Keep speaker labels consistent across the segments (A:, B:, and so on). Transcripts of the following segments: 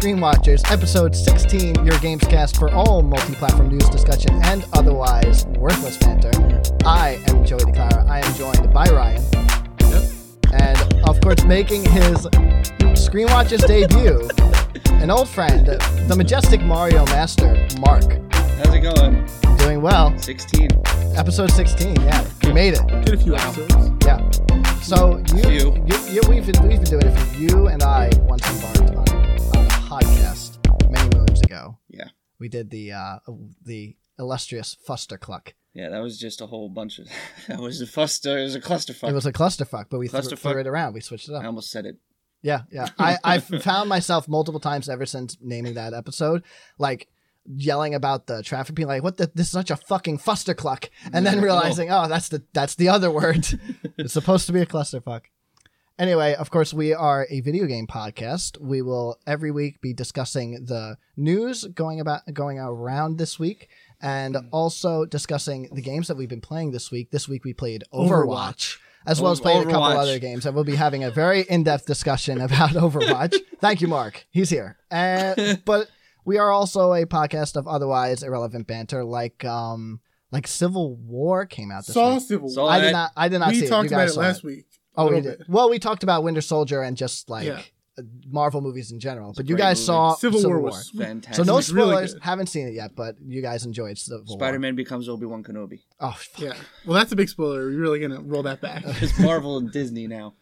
A: Welcome to Screen Watchers, episode 16, your games cast for all multi platform news discussion and otherwise worthless banter. I am Joey DeClara. I am joined by Ryan. And of course, making his Screen Watchers debut, an old friend, the majestic Mario Master, Mark.
B: How's it going?
A: Doing well.
B: 16.
A: Episode 16, yeah. We made it.
C: Did a few
B: Wow.
C: episodes.
A: Yeah. So you,
B: Few.
A: you, you we've been we've been doing it for you and I once embarked on, on a podcast many moons ago.
B: Yeah.
A: We did the uh the illustrious Fuster Cluck.
B: Yeah, that was just a whole bunch of. that was a fuster. It was a clusterfuck.
A: It was a clusterfuck, but we threw,
B: Clusterfuck.
A: threw it around. We switched it up.
B: I almost said it.
A: Yeah, yeah. I I've found myself multiple times ever since naming that episode, like yelling about the traffic being like what the this is such a fucking fuster cluck and then
B: Yeah.
A: realizing oh that's the that's the other word it's supposed to be a clusterfuck anyway of course we are a video game podcast. We will every week be discussing the news going about going around this week and
B: Hmm.
A: also discussing the games that we've been playing this week. This week we played overwatch,
C: Overwatch.
A: as well as playing a couple other games and we'll be having a very in-depth discussion about overwatch. Thank you mark. He's here. And but we are also a podcast of otherwise irrelevant banter like um like civil war came out this
C: Saw
A: week.
C: Civil War.
A: i did not i did not see
C: We talked
A: You
C: about it
A: saw
C: last week.
A: Oh we did well we talked about winter soldier and just like
C: Yeah.
A: uh, marvel movies in general but you
B: great
A: guys
B: movie.
A: saw
C: Civil, War was sweet.
B: Fantastic.
A: so no
C: was really
A: spoilers
C: good.
A: haven't seen it yet but you guys enjoyed civil War.
B: Spider-Man becomes Obi Wan Kenobi.
A: oh fuck.
C: Yeah. Well, that's a big spoiler. We're really gonna roll that back.
B: It's Marvel and Disney now.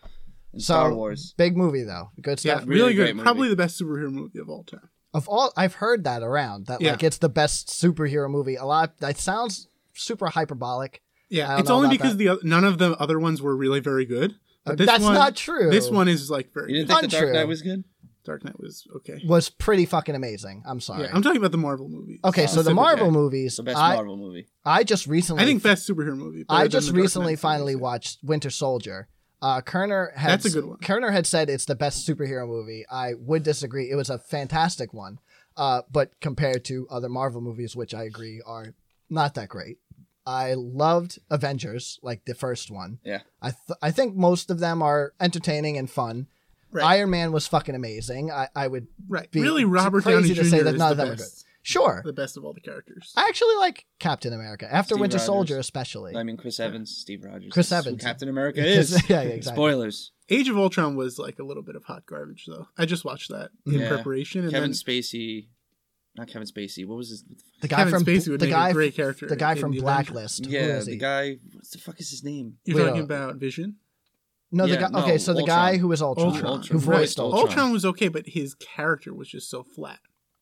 B: And
A: so
B: Star Wars.
A: big movie though good
C: yeah,
A: stuff
B: really
C: really
B: great
C: good.
B: movie.
C: Probably the best superhero movie of all time.
A: of all I've heard that around that
C: Yeah.
A: like it's the best superhero movie. A lot that sounds super hyperbolic. I
C: Yeah, it's only because
A: that.
C: the none of the other ones were really very good. But this
A: That's
C: one-
A: not true.
C: This one is like very.
B: You didn't
C: good.
B: think The Dark Knight was good?
C: Dark Knight was okay.
A: was pretty fucking amazing. I'm sorry.
C: Yeah, I'm talking about the Marvel movies.
A: okay, so the. Marvel
B: okay.
A: movies,
B: the best
A: I,
B: Marvel movie.
A: I just recently
C: I think best superhero movie.
A: I just recently
C: Knight
A: finally
C: series.
A: watched Winter Soldier. Uh, Kerner had
C: That's a good one.
A: Kerner had said it's the best superhero movie. I would disagree. It was a fantastic one, uh, but compared to other Marvel movies, which I agree are not that great. I loved Avengers, like the first one.
B: Yeah.
A: I th- I think most of them are entertaining and fun.
C: Right.
A: Iron Man was fucking amazing. I, I would
C: Right.
A: be
C: really, Robert
A: crazy
C: Downey
A: to
C: Jr.
A: say that
C: is
A: none
C: the
A: of them are
C: best.
A: sure.
C: The best of all the characters.
A: I actually like Captain America after
B: Steve
A: Winter
B: Rogers.
A: Soldier, especially.
B: I mean, Chris Evans, Steve Rogers.
A: Chris Evans.
B: Captain America is.
A: yeah, yeah, exactly.
B: Spoilers.
C: Age of Ultron was like a little bit of hot garbage, though. I just watched that in
B: Yeah.
C: preparation, and
B: Kevin
C: then
B: Spacey. Not Kevin Spacey. What was his.
A: The guy
C: Kevin
A: from
C: Spacey would
A: the
C: make
A: guy
C: a great character.
A: the guy from
C: the
A: Blacklist. Who
B: Yeah,
A: is
B: the guy. What the fuck is his name?
C: You're
A: Wait,
C: talking
A: uh,
C: about Vision.
A: No, the
B: Yeah,
A: guy.
B: no,
A: okay, so the
B: Ultron.
A: guy who was Ultron,
C: Ultron.
A: who
B: Right,
A: voiced Ultron.
B: Ultron.
C: was okay, but his character was just so flat.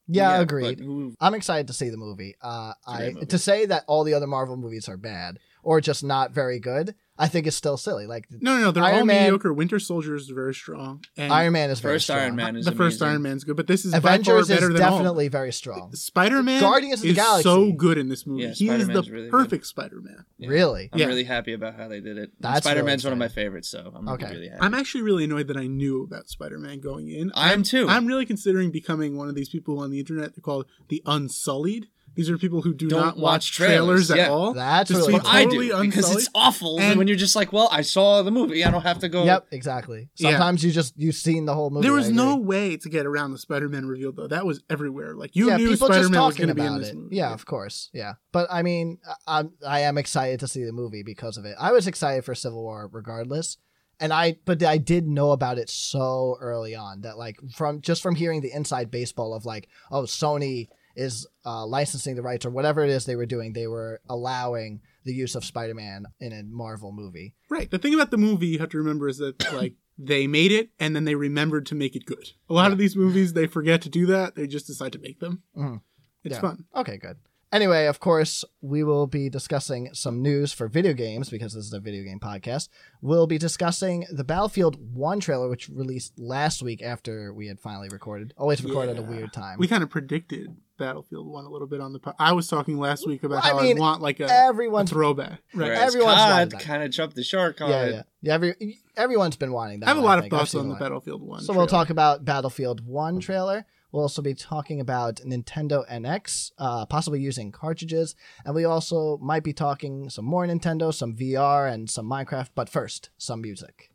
A: Yeah,
B: but
A: agreed.
B: who-
A: I'm excited to see the movie. Uh,
B: a
A: I
B: great movie.
A: to say that all the other Marvel movies are bad or just not very good. I think is still silly. Like
C: No, no, no. They're
A: Iron
C: all
A: Man-
C: mediocre. Winter Soldier is very strong. And
A: Iron Man is very
B: First
A: strong.
B: Iron Man is
C: the first
B: amazing.
C: Iron Man's good, but this is
A: Avengers
C: by far
A: is
C: better than all.
A: definitely very strong.
C: Spider Man
A: Guardians of the
C: is
A: Galaxy.
C: so good in this movie.
B: Yeah,
C: he is the
B: really
C: perfect Spider Man.
B: Yeah.
A: Really?
B: I'm
C: Yeah.
B: really happy about how they did it. Spider Man's
A: really
B: one of my favorites, so I'm
A: Okay.
B: really happy.
C: I'm actually really annoyed that I knew about Spider Man going in.
B: I am too.
C: I'm really considering becoming one of these people on the internet. They're called the Unsullied. These are people who do
B: Don't
C: not
B: watch
C: watch trailers,
B: trailers,
C: at
B: yeah.
C: all.
A: That's
C: Just
A: really
C: be
B: But I
C: totally
B: do because it's awful.
C: And-
B: when you're just like, well, I saw the movie. I don't have to go.
A: Yep, exactly.
C: Yeah.
A: Sometimes you just you've seen the whole movie.
C: There was no way to get around the Spider Man reveal though. That was everywhere. Like you
A: yeah,
C: knew
A: people
C: Spider-Man was
A: talking
C: going to be in
A: about
C: this
A: it.
C: movie.
A: Yeah, of course. Yeah, but I mean, I'm I am excited to see the movie because of it. I was excited for Civil War regardless, and I but I did know about it so early on that like from just from hearing the inside baseball of like oh Sony is uh, licensing the rights or whatever it is they were doing, they were allowing the use of Spider-Man in a Marvel movie.
C: Right. The thing about the movie you have to remember is that like they made it and then they remembered to make it good. A lot of these movies they forget to do that. They just decide to make them.
A: Mhm.
C: It's
A: Yeah.
C: fun.
A: Okay, good. Anyway, of course, we will be discussing some news for video games because this is a video game podcast. We'll be discussing the Battlefield 1 trailer, which released last week after we had finally recorded. Oh, Always recorded at a weird time.
C: We kind of predicted Battlefield One a little bit on the. Po- I was talking last week about
A: Well, I
C: how I,
A: mean,
C: want like a, a
A: Everyone's
C: throwback. Right.
B: Whereas
A: Everyone's wanted
B: COD
A: that.
B: kind of jumped the shark on
A: yeah,
B: it.
A: yeah, yeah. Every, everyone's been wanting that.
C: I have a lot of
A: think. I've
C: thoughts on the. Battlefield One.
A: So we'll talk about Battlefield 1 trailer. We'll also be talking about Nintendo NX, uh, possibly using cartridges. And we also might be talking some more Nintendo, some VR, and some Minecraft. But first, some music.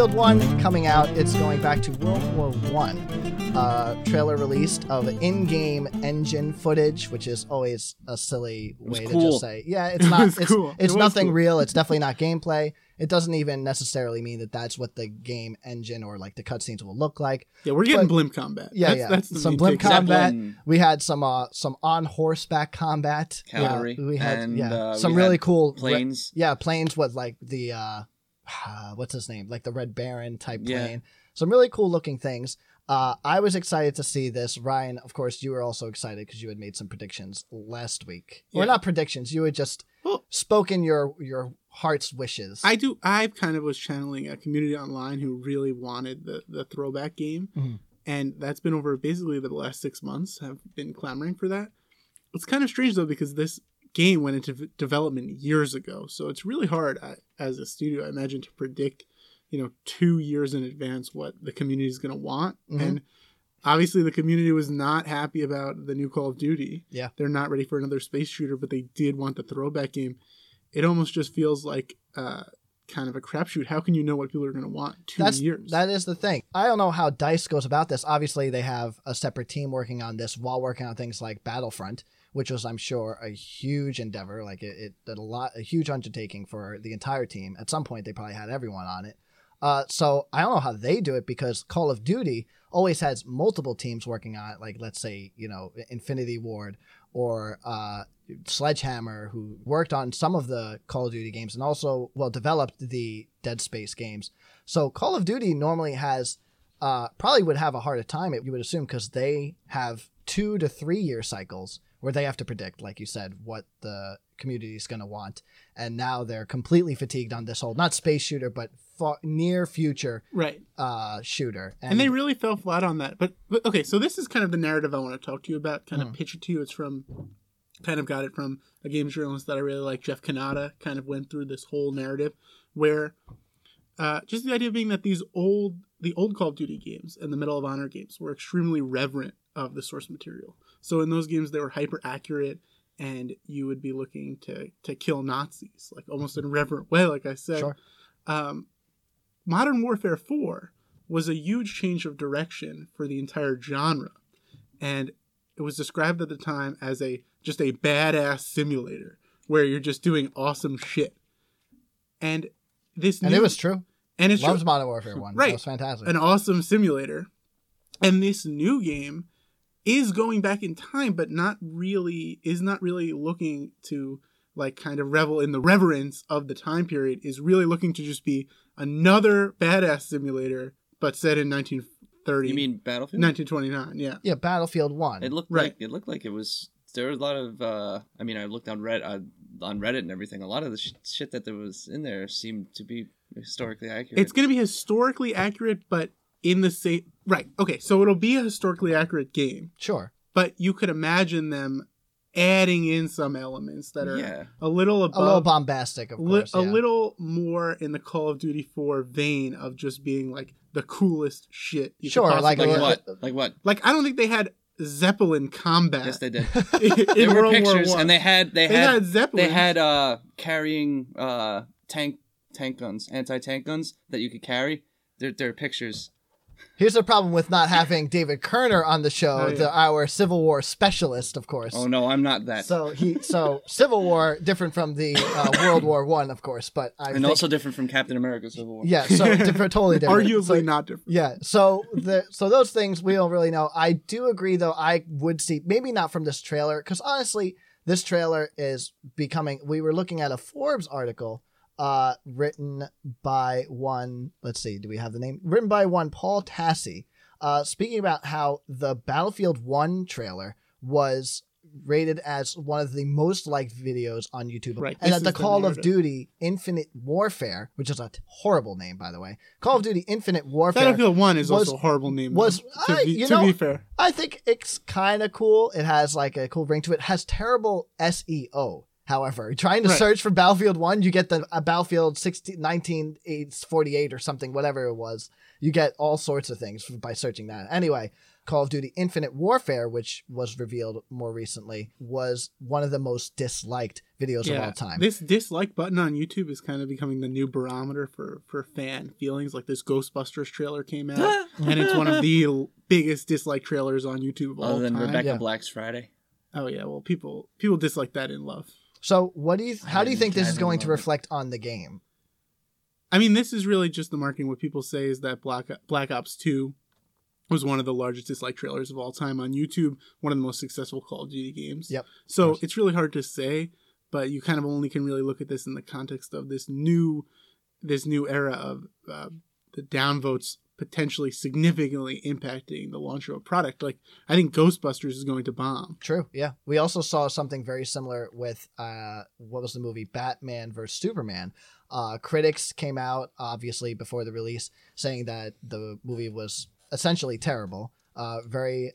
A: Battlefield 1 coming out. It's going back to World War 1. Uh, trailer released of in-game engine footage, which is always a silly way to just say, yeah, it's not.
C: was
A: it's
C: cool.
A: it's
C: It
A: nothing
C: cool.
A: real. It's definitely not gameplay. It doesn't even necessarily mean that that's what the game engine or like the cutscenes will look like.
C: Yeah, we're getting
A: But-
C: blimp combat.
A: Yeah,
C: that's,
A: yeah.
C: That's the
A: Some blimp
C: takeaway.
A: combat.
B: Zeppelin.
A: We had some uh some on horseback combat.
B: Cavalry.
A: Yeah, we had
B: And,
A: yeah
B: uh,
A: some
B: we
A: really
B: had
A: cool re-
B: Planes.
A: yeah, planes with like the uh, what's his name? Like the Red Baron type
B: Yeah.
A: plane. Some really cool looking things. Uh, I was excited to see this. Ryan, of course, you were also excited because you had made some predictions last week, or
C: Yeah.
A: not predictions. You had just
C: Well-
A: spoken your your heart's wishes.
C: I do. I kind of was channeling a community online who really wanted the the throwback game,
A: Mhm.
C: and that's been over basically the last six months. Have been clamoring for that. It's kind of strange though because this game went into development years ago, so it's really hard as a studio, I imagine, to predict, you know, two years in advance what the community is going to want.
A: Mhm.
C: And obviously, the community was not happy about the new Call of Duty.
A: Yeah.
C: they're not ready for another space shooter, but they did want the throwback game. It almost just feels like uh, kind of a crapshoot. How can you know what people are going to want two
A: That's
C: years?
A: that is the thing. I don't know how Dice goes about this. Obviously, they have a separate team working on this while working on things like Battlefront, which was, I'm sure, a huge endeavor. Like it, it did a lot, a huge undertaking for the entire team. At some point, they probably had everyone on it. Uh, so I don't know how they do it because Call of Duty always has multiple teams working on it. Like let's say you know Infinity Ward or uh, Sledgehammer, who worked on some of the Call of Duty games and also well developed the Dead Space games. So Call of Duty normally has uh, probably would have a harder time. You would assume because they have two to three year cycles where they have to predict, like you said, what the community is going to want. And now they're completely fatigued on this whole not space shooter, but far, near future
C: right.
A: uh, shooter.
C: And, they really fell flat on that. But, but okay, so this is kind of the narrative I want to talk to you about, kind
A: Hmm.
C: of pitch it to you. It's from, kind of got it from a games journalist that I really like, Jeff Cannata, kind of went through this whole narrative where uh, just the idea being that these old, the old Call of Duty games and the Medal of Honor games were extremely reverent of the source material. So in those games, they were hyper accurate and you would be looking to, to kill Nazis, like almost in a reverent way, like I said.
A: Sure.
C: Um, Modern Warfare 4 was a huge change of direction for the entire genre. And it was described at the time as a just a badass simulator where you're just doing awesome shit. And this
A: and
C: new,
A: it was true.
C: and it's
A: Loves
C: true,
A: Modern Warfare One.
C: Right.
A: That was fantastic.
C: an awesome simulator. And this new game is going back in time, but not really is not really looking to like kind of revel in the reverence of the time period. Is really looking to just be another badass simulator, but set in 1930.
B: You mean Battlefield?
C: 1929? Yeah.
A: yeah, Battlefield One.
B: It looked
C: Right.
B: like it looked like it was. There was a lot of. uh I mean, I looked on Reddit, uh, on Reddit and everything. A lot of the sh- shit that there was in there seemed to be historically accurate.
C: It's going to be historically accurate, but in the same right. Okay, so it'll be a historically accurate game,
A: sure.
C: but you could imagine them adding in some elements that are
B: yeah.
C: a little
A: A little bombastic, of
C: li-
A: course.
C: a little more in the Call of Duty 4 vein of just being like the coolest shit. You could
A: Sure, like
B: Like
A: uh,
B: what? Like what?
C: like I don't think they had Zeppelin combat.
B: Yes, they did.
C: in
B: There were
C: World
B: pictures,
C: War One.
B: and they had they,
C: They
B: had,
C: had Zeppelin.
B: they had uh carrying uh tank tank guns, anti tank guns that you could carry. There, there are pictures.
A: Here's the problem with not having David Kerner on the show,
C: Oh, yeah.
A: the, our Civil War specialist, of course.
B: Oh no, I'm not that.
A: So he, so Civil War different from the uh, World War One, of course, but I
B: and
A: think,
B: also different from Captain America: Civil War.
A: yeah, so different, totally different.
C: arguably
A: So-
C: not different.
A: Yeah. So the so those things we don't really know. I do agree though. I would see maybe not from this trailer because honestly, this trailer is becoming. We were looking at a Forbes article, uh, written by one. Let's see. Do we have the name? Written by one Paul Tassi. Uh, speaking about how the Battlefield One trailer was rated as one of the most liked videos on YouTube.
C: Right,
A: And
C: this
A: that the
C: is the
A: Call of. Duty Infinite Warfare, which is a horrible name by the way, Call of Duty Infinite Warfare
C: Battlefield 1 is
A: was-
C: also a horrible name.
A: was-
C: though, to,
A: I-
C: be,
A: you
C: to
A: know-
C: be fair.
A: I think it's kind of cool. It has like a cool ring to it. it has terrible SEO. However, trying to
C: Right.
A: search for Battlefield 1, you get the uh, Battlefield 16, 1948 or something, whatever it was. You get all sorts of things by searching that. Anyway, Call of Duty Infinite Warfare, which was revealed more recently, was one of the most disliked videos of all time.
C: This dislike button on YouTube is kind of becoming the new barometer for for fan feelings. Like this Ghostbusters trailer came out, and it's one of the biggest dislike trailers on YouTube of all
B: Other than
C: time.
B: Rebecca
A: Yeah.
B: Black's Friday.
C: Oh yeah, well people people dislike that in love.
A: So, what do you? How do you think this is going to
B: love it.
A: reflect on the game?
C: I mean, this is really just the marketing. What people say is that Black Black Ops Two was one of the largest dislike trailers of all time on YouTube. One of the most successful Call of Duty games.
A: Yep.
C: So it's really hard to say, but you kind of only can really look at this in the context of this new this new era of uh, the downvotes potentially significantly impacting the launch of a product. Like I think Ghostbusters is going to bomb.
A: True. Yeah. We also saw something very similar with uh, what was the movie Batman versus Superman. Uh, critics came out obviously before the release saying that the movie was essentially terrible. Uh, very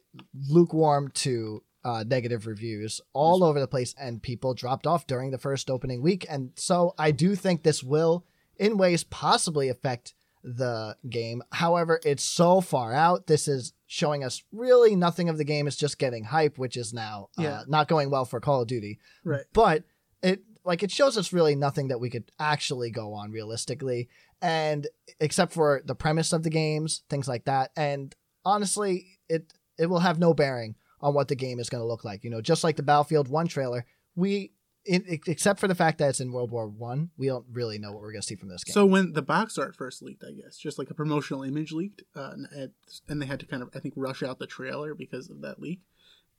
A: lukewarm to uh, negative reviews all over the place, and people dropped off during the first opening week. And so I do think this will, in ways, possibly affect the game. However, it's so far out. This is showing us really nothing of the game. It's just getting hype, which is now uh, not going well for Call of Duty.
C: Right.
A: But it like it shows us really nothing that we could actually go on realistically, and except for the premise of the games, things like that. And honestly, it it will have no bearing on what the game is going to look like. You know, just like the Battlefield One trailer, we. It, except for the fact that it's in World War One, we don't really know what we're going to see from this game.
C: So when the box art first leaked, I guess just like a promotional image leaked, uh, and, and they had to kind of I think rush out the trailer because of that leak,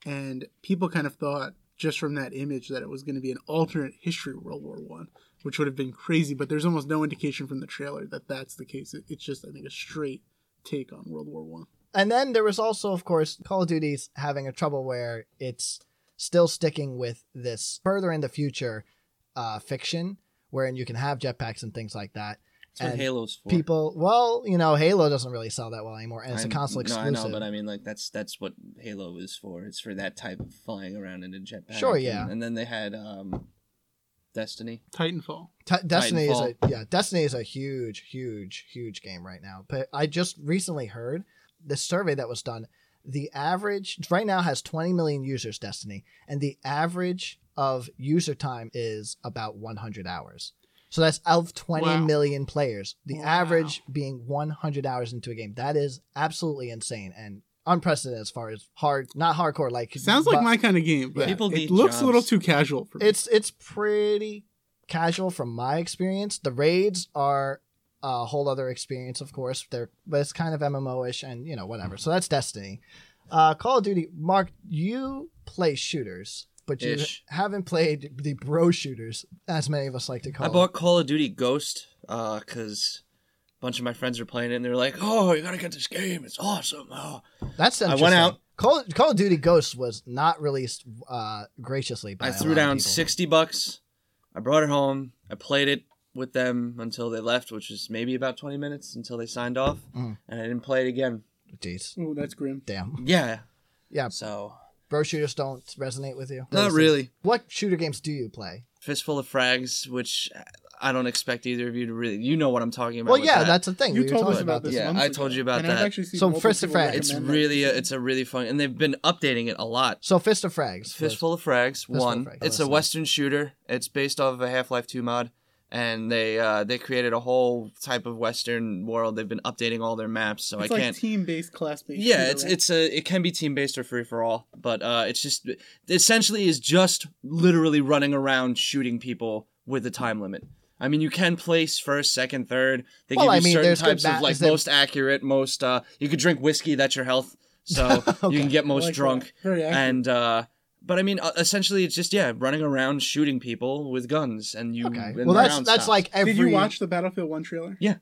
C: and people kind of thought just from that image that it was going to be an alternate history of World War One, which would have been crazy. But there's almost no indication from the trailer that that's the case. It, it's just I think a straight take on World War One.
A: And then there was also, of course, Call of Duty's having a trouble where it's still sticking with this further in the future uh, fiction, wherein you can have jetpacks and things like that.
B: That's what
A: And
B: Halo's for.
A: People, well, you know, Halo doesn't really sell that well anymore, and it's a
B: I'm-
A: console
B: No,
A: exclusive.
B: I know, but I mean, like that's that's what Halo is for. It's for that type of flying around in a jetpack.
A: Sure, yeah.
B: And, then they had um, Destiny.
C: Titanfall.
A: T- Destiny is a yeah, Destiny is a huge, huge, huge game right now. But I just recently heard this survey that was done. The average right now has 20 million users, Destiny, and the average of user time is about 100 hours. So that's of twenty million
C: Wow.
A: players. The
C: Wow.
A: average being 100 hours into a game. That is absolutely insane and unprecedented as far as hard, not hardcore. Like
C: Sounds like my kind of game, but
B: People
C: it
B: need
C: looks a little too casual for me.
A: it's it's pretty casual from my experience. The raids are a whole other experience, of course. They're but it's kind of MMO-ish and you know whatever. So that's Destiny. Uh, Call of Duty. Mark, you play shooters, but you
B: Ish.
A: haven't played the bro shooters, as many of us like to call.
B: I bought Call of Duty Ghost because a bunch of my friends were playing it, and they're like, "Oh, you gotta get this game! It's awesome!" Oh.
A: That's
B: I went out-
A: Call, Call of Duty Ghost was not released uh, graciously. By
B: I threw down sixty bucks. I brought it home. I played it with them until they left, which was maybe about twenty minutes until they signed off,
A: Mhm.
B: and I didn't play it again.
A: Jeez,
C: oh, that's grim.
A: damn.
B: Yeah.
A: Yeah.
B: So
A: Bro shooters don't resonate with you.
B: not really.
A: What shooter games do you play?
B: Fistful of frags, which I don't expect either of you to really. You know what I'm talking about.
A: Well,
B: with
A: yeah,
B: that.
A: that's the thing.
C: You
A: We were
C: told us
A: talking
C: about this.
B: Yeah,
C: months
B: I told
C: ago,
B: you about
C: and I've
B: that.
C: actually seen
A: So
C: multiple
A: Fist of
C: people
A: Frags.
B: It's
C: recommend that
B: really a, it's a really fun, and they've been updating it a lot.
A: So Fist of Frags. was-
B: Fistful of Frags,
A: of
B: one.
A: Frags.
B: It's
A: Oh,
B: a
A: that's
B: Western shooter. It's based off of a Half Life Two mod, and they uh, they created a whole type of Western world. They've been updating all their maps, so
C: It's
B: I
C: like
B: can't.
C: team-based, class-based.
B: yeah,
C: shooter,
B: it's
C: right?
B: it's a it can be team based or free for all, but uh, it's just essentially is just literally running around shooting people with a time limit. I mean, you can place first, second, third. They
A: Well,
B: give you
A: I mean,
B: certain types of like most accurate, most. Uh, you could drink whiskey. That's your health, so
A: Okay.
B: you can get most
C: like
B: drunk and uh but I mean, uh, essentially, it's just yeah, running around shooting people with guns, and you.
A: Okay.
B: and
A: Well, that's that's
B: stops.
A: like every.
C: Did you watch the Battlefield One trailer?
B: Yeah.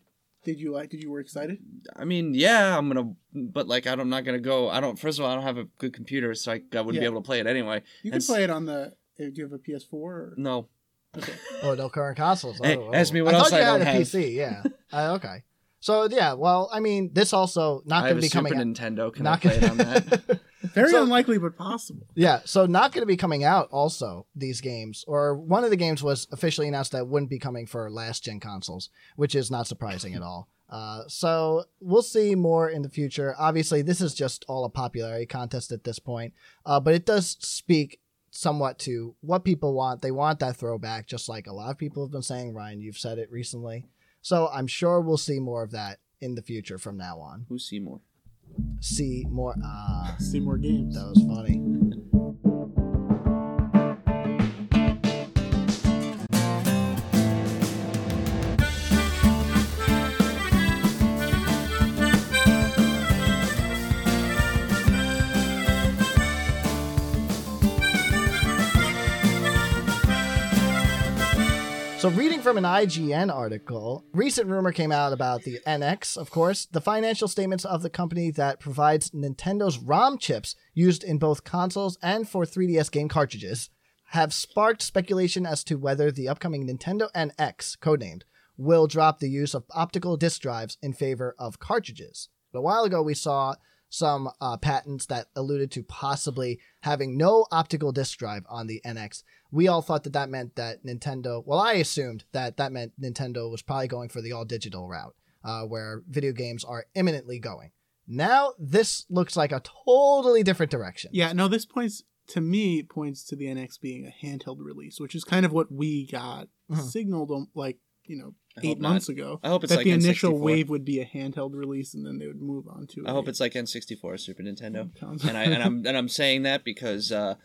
C: Did you like? Did you were excited?
B: I mean, yeah, I'm gonna, but like, I'm not gonna go. I don't. First of all, I don't have a good computer, so I, I wouldn't be able to play it anyway.
C: You
B: And
C: can play it on the. uh, Do you have a PS4? Or?
B: No,
C: Okay.
A: Oh, no current consoles.
B: Hey,
A: Oh,
B: ask
A: oh.
B: me what
A: I
B: else
A: thought you
B: I
A: had
B: don't
A: a
B: have.
A: PC. Yeah. uh, okay. So yeah, well, I mean, this also not
B: I
A: going
B: have
A: to
B: a
A: be
B: Super
A: coming. out.
B: Nintendo. Can
A: not
B: I play it on that?
C: Very
A: So-
C: unlikely, but possible.
A: Yeah, so not going to be coming out. Also, these games, or one of the games was officially announced that wouldn't be coming for last gen consoles, which is not surprising at all. Uh, so we'll see more in the future. Obviously, this is just all a popularity contest at this point, uh, but it does speak somewhat to what people want. They want that throwback, just like a lot of people have been saying. Ryan, you've said it recently. So I'm sure we'll see more of that in the future from now on.
B: Who's Seymour?
A: See more. Ah,
C: See more games.
A: that was funny. So, reading from an IGN article, recent rumor came out about the NX, of course, the financial statements of the company that provides Nintendo's ROM chips used in both consoles and for 3DS game cartridges, have sparked speculation as to whether the upcoming Nintendo NX, codenamed, will drop the use of optical disc drives in favor of cartridges. But a while ago, we saw some uh, patents that alluded to possibly having no optical disc drive on the NX. We all thought that that meant that Nintendo, well, I assumed that that meant Nintendo was probably going for the all digital route, uh, where video games are imminently going. Now, this looks like a totally different direction.
C: Yeah, no, this points to me points to the NX being a handheld release, which is kind of what we got
A: Mhm.
C: signaled um, like you know
B: I
C: eight
B: hope not.
C: months ago.
B: I hope it's
C: that
B: like
C: the initial
B: N64.
C: wave would be a handheld release, and then they would move on to.
B: I hope it's like N64 or Super Nintendo. and I and I'm and I'm saying that because uh,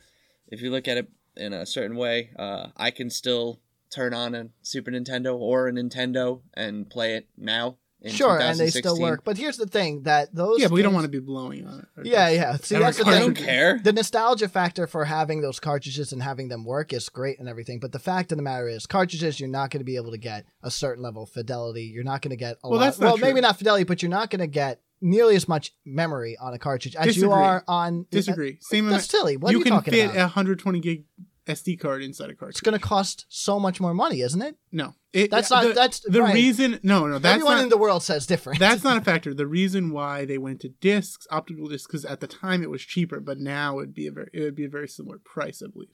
B: if you look at it in a certain way, uh, I can still turn on a Super Nintendo or a Nintendo and play it now. In
A: Sure, and they
B: 2016.
A: still work. But here's the thing that those.
C: yeah, but we don't want to be blowing on it.
A: Yeah, yeah. See, that's the
C: our
B: I don't care.
A: The nostalgia factor for having those cartridges and having them work is great and everything, but the fact of the matter is, cartridges you're not going to be able to get a certain level of fidelity. You're not going to get a
C: Well,
A: lot.
C: that's not
A: well,
C: true.
A: maybe not fidelity, but you're not going to get nearly as much memory on a cartridge as you are on.
C: Uh, Disagree. Same
A: That's silly. What
C: you
A: are you
C: can fit a 120 gig SD card inside a cartridge.
A: it's going to cost so much more money, isn't it?
C: no. It,
A: That's not.
C: The,
A: that's
C: the
A: Ryan,
C: reason. No, no. That's
A: Everyone
C: not.
A: in the world says different.
C: that's not a factor. The reason why they went to discs, optical discs, because at the time it was cheaper, but now it'd be a very it would be a very similar price, I believe.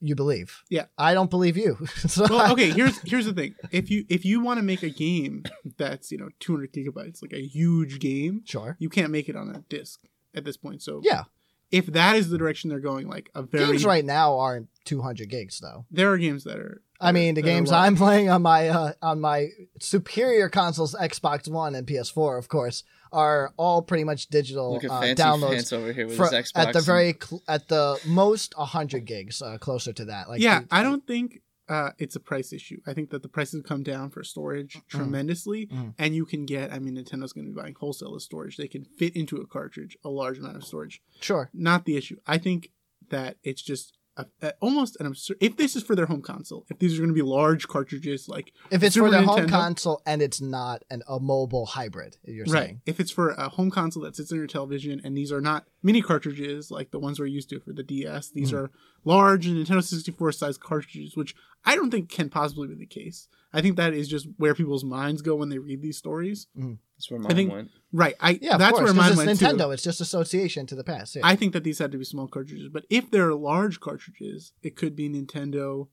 A: You believe.
C: Yeah.
A: I don't believe you. so
C: Well, okay. Here's here's the thing. If you if you want to make a game that's you know 200 gigabytes, like a huge game,
A: Sure.
C: you can't make it on a disc at this point. So
A: Yeah.
C: if that is the direction they're going, like a very
A: Games right now aren't 200 gigs though.
C: there are games that are.
A: I mean, the games? I'm playing on my uh, on my superior consoles, Xbox One and PS4, of course, are all pretty much digital
B: Look at
A: uh,
B: fancy
A: downloads.
B: Pants over here with
A: for-
B: his Xbox.
A: at the
B: and-
A: very cl- at the most 100 gigs, uh, closer to that. Like,
C: yeah,
A: the-
C: I don't think uh, it's a price issue. I think that the prices come down for storage tremendously,
A: Mhm.
C: and you can get. I mean, Nintendo's going to be buying wholesale storage. They can fit into a cartridge a large amount of storage.
A: Sure.
C: Not the issue. I think that it's just. A, almost an absurd. If this is for their home console, if these are going to be large cartridges, like
A: If it's
C: Super
A: for the home console and it's not an, a mobile hybrid, you're
C: right,
A: saying.
C: if it's for a home console that sits on your television, and these are not mini cartridges like the ones we're used to for the DS, these
A: Mm-hmm.
C: are large Nintendo 64 size cartridges, which I don't think can possibly be the case. I think that is just where people's minds go when they read these stories.
B: That's where mine
C: think-
B: went.
C: Right. I
A: Yeah, of
C: that's
A: course.
C: where
A: 'cause
C: mine
A: it's
C: went
A: Nintendo.
C: too.
A: It's just association to the past. Yeah.
C: I think that these had to be small cartridges, but if they're large cartridges, it could be Nintendo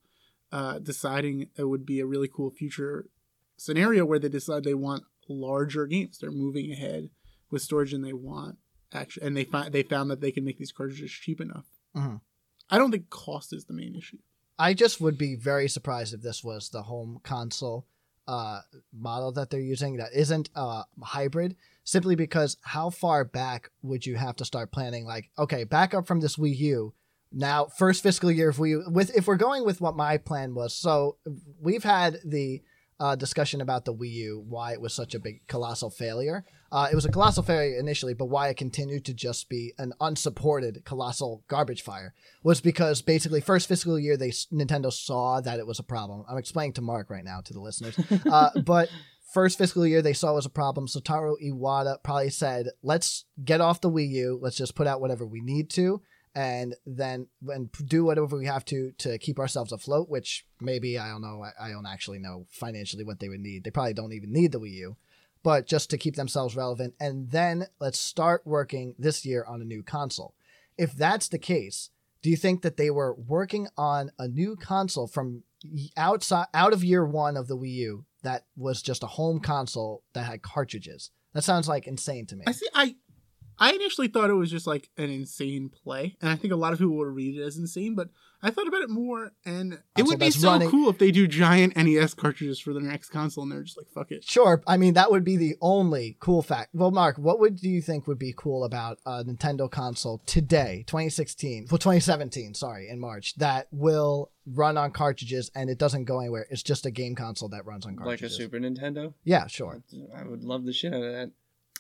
C: uh, deciding it would be a really cool future scenario where they decide they want larger games. They're moving ahead with storage, and they want actually, and they find they found that they can make these cartridges cheap enough.
A: Mhm.
C: I don't think cost is the main issue.
A: I just would be very surprised if this was the home console uh, model that they're using that isn't uh, hybrid, simply because how far back would you have to start planning? Like, okay, back up from this Wii U. Now, first fiscal year Wii U, with if we're going with what my plan was, so we've had the uh, discussion about the Wii U, why it was such a big colossal failure. Uh, it was a colossal failure initially, but why it continued to just be an unsupported colossal garbage fire was because basically first fiscal year they Nintendo saw that it was a problem. I'm explaining to Mark right now to the listeners, uh, but first fiscal year they saw it was a problem. Satoru Iwata probably said, "Let's get off the Wii U. Let's just put out whatever we need to." And then and do whatever we have to to keep ourselves afloat. Which maybe I don't know. I, I don't actually know financially what they would need. They probably don't even need the Wii U but just to keep themselves relevant. And then let's start working this year on a new console. If that's the case, do you think that they were working on a new console from outside out of year one of the Wii U that was just a home console that had cartridges. That sounds like insane to me.
C: I see. I I initially thought it was just like an insane play, and I think a lot of people would read it as insane. But I thought about it more, and it
A: Console
C: would be so
A: running-
C: cool if they do giant NES cartridges for the next console, and they're just like, "Fuck it."
A: Sure. I mean, that would be the only cool fact. Well, Mark, what would do you think would be cool about a Nintendo console today, 2016, well, 2017, sorry, in March, that will run on cartridges and it doesn't go anywhere? It's just a game console that runs on cartridges,
B: Like a. Super Nintendo.
A: Yeah, sure.
B: I would love the shit out of that.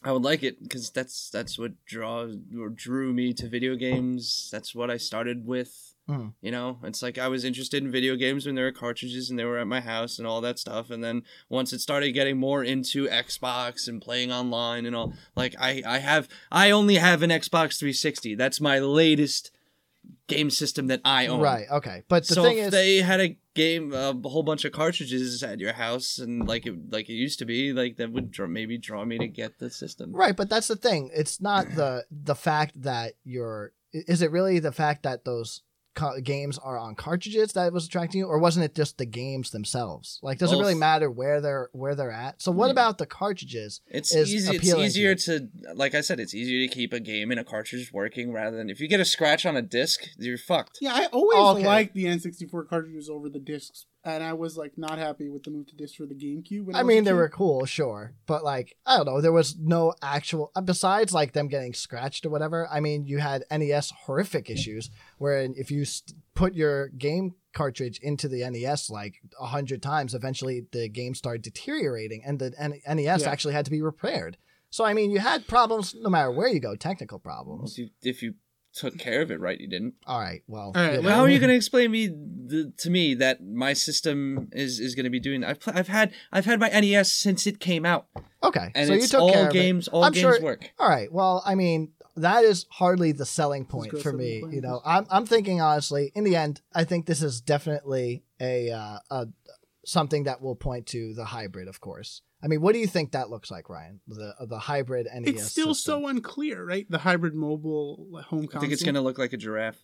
B: I would like it because that's that's what draws or drew me to video games. That's what I started with.
A: Mhm.
B: You know, it's like I was interested in video games when there were cartridges and they were at my house and all that stuff. And then once it started getting more into Xbox and playing online and all, like I I have I only have an Xbox 360. That's my latest game system that I own.
A: Right. Okay. But the
B: so
A: thing
B: if
A: is,
B: they had a game, a whole bunch of cartridges at your house, and like it like it used to be, like that would draw, maybe draw me to get the system.
A: Right, but that's the thing. It's not the the fact that you're. Is it really the fact that those co- games are on cartridges that was attracting you, or wasn't it just the games themselves? Like, does it really matter where they're where they're at? So, what
B: Yeah.
A: about the cartridges?
B: It's
A: is
B: easy. It's
A: appealing to
B: easier to, like I said, it's easier to keep a game in a cartridge working rather than if you get a scratch on a disc, you're fucked.
C: Yeah, I always
A: Oh, Okay.
C: liked the N64 cartridges over the discs, and I was like not happy with the move to disc for the GameCube. when
A: I
C: was
A: mean, they were cool, sure, but like, I don't know. There was no actual uh, besides like them getting scratched or whatever. I mean, you had NES horrific issues where if you st- put your game cartridge into the NES like a hundred times, eventually the game started deteriorating, and the N- NES
C: Yeah.
A: actually had to be repaired. So I mean, you had problems no matter where you go, technical problems.
B: If you, if you took care of it right, you didn't.
A: All right, well,
C: All right,
A: yeah,
C: well-
B: How are you going to explain me the, to me that my system is, is going to be doing? I've pl- I've had I've had my NES since it came out,
A: okay,
B: and
A: so you took
B: all
A: care of it.
B: games. All
A: I'm
B: games
A: sure-
B: work.
A: All right. Well, I mean, that is hardly the selling point for me.
C: point.
A: You know, I'm I'm thinking honestly. In the end, I think this is definitely a uh, a something that will point to the hybrid. Of course. I mean, what do you think that looks like, Ryan? The the hybrid NES.
C: It's still
A: system.
C: so unclear, right? The hybrid mobile home console.
B: I think it's going to look like a giraffe.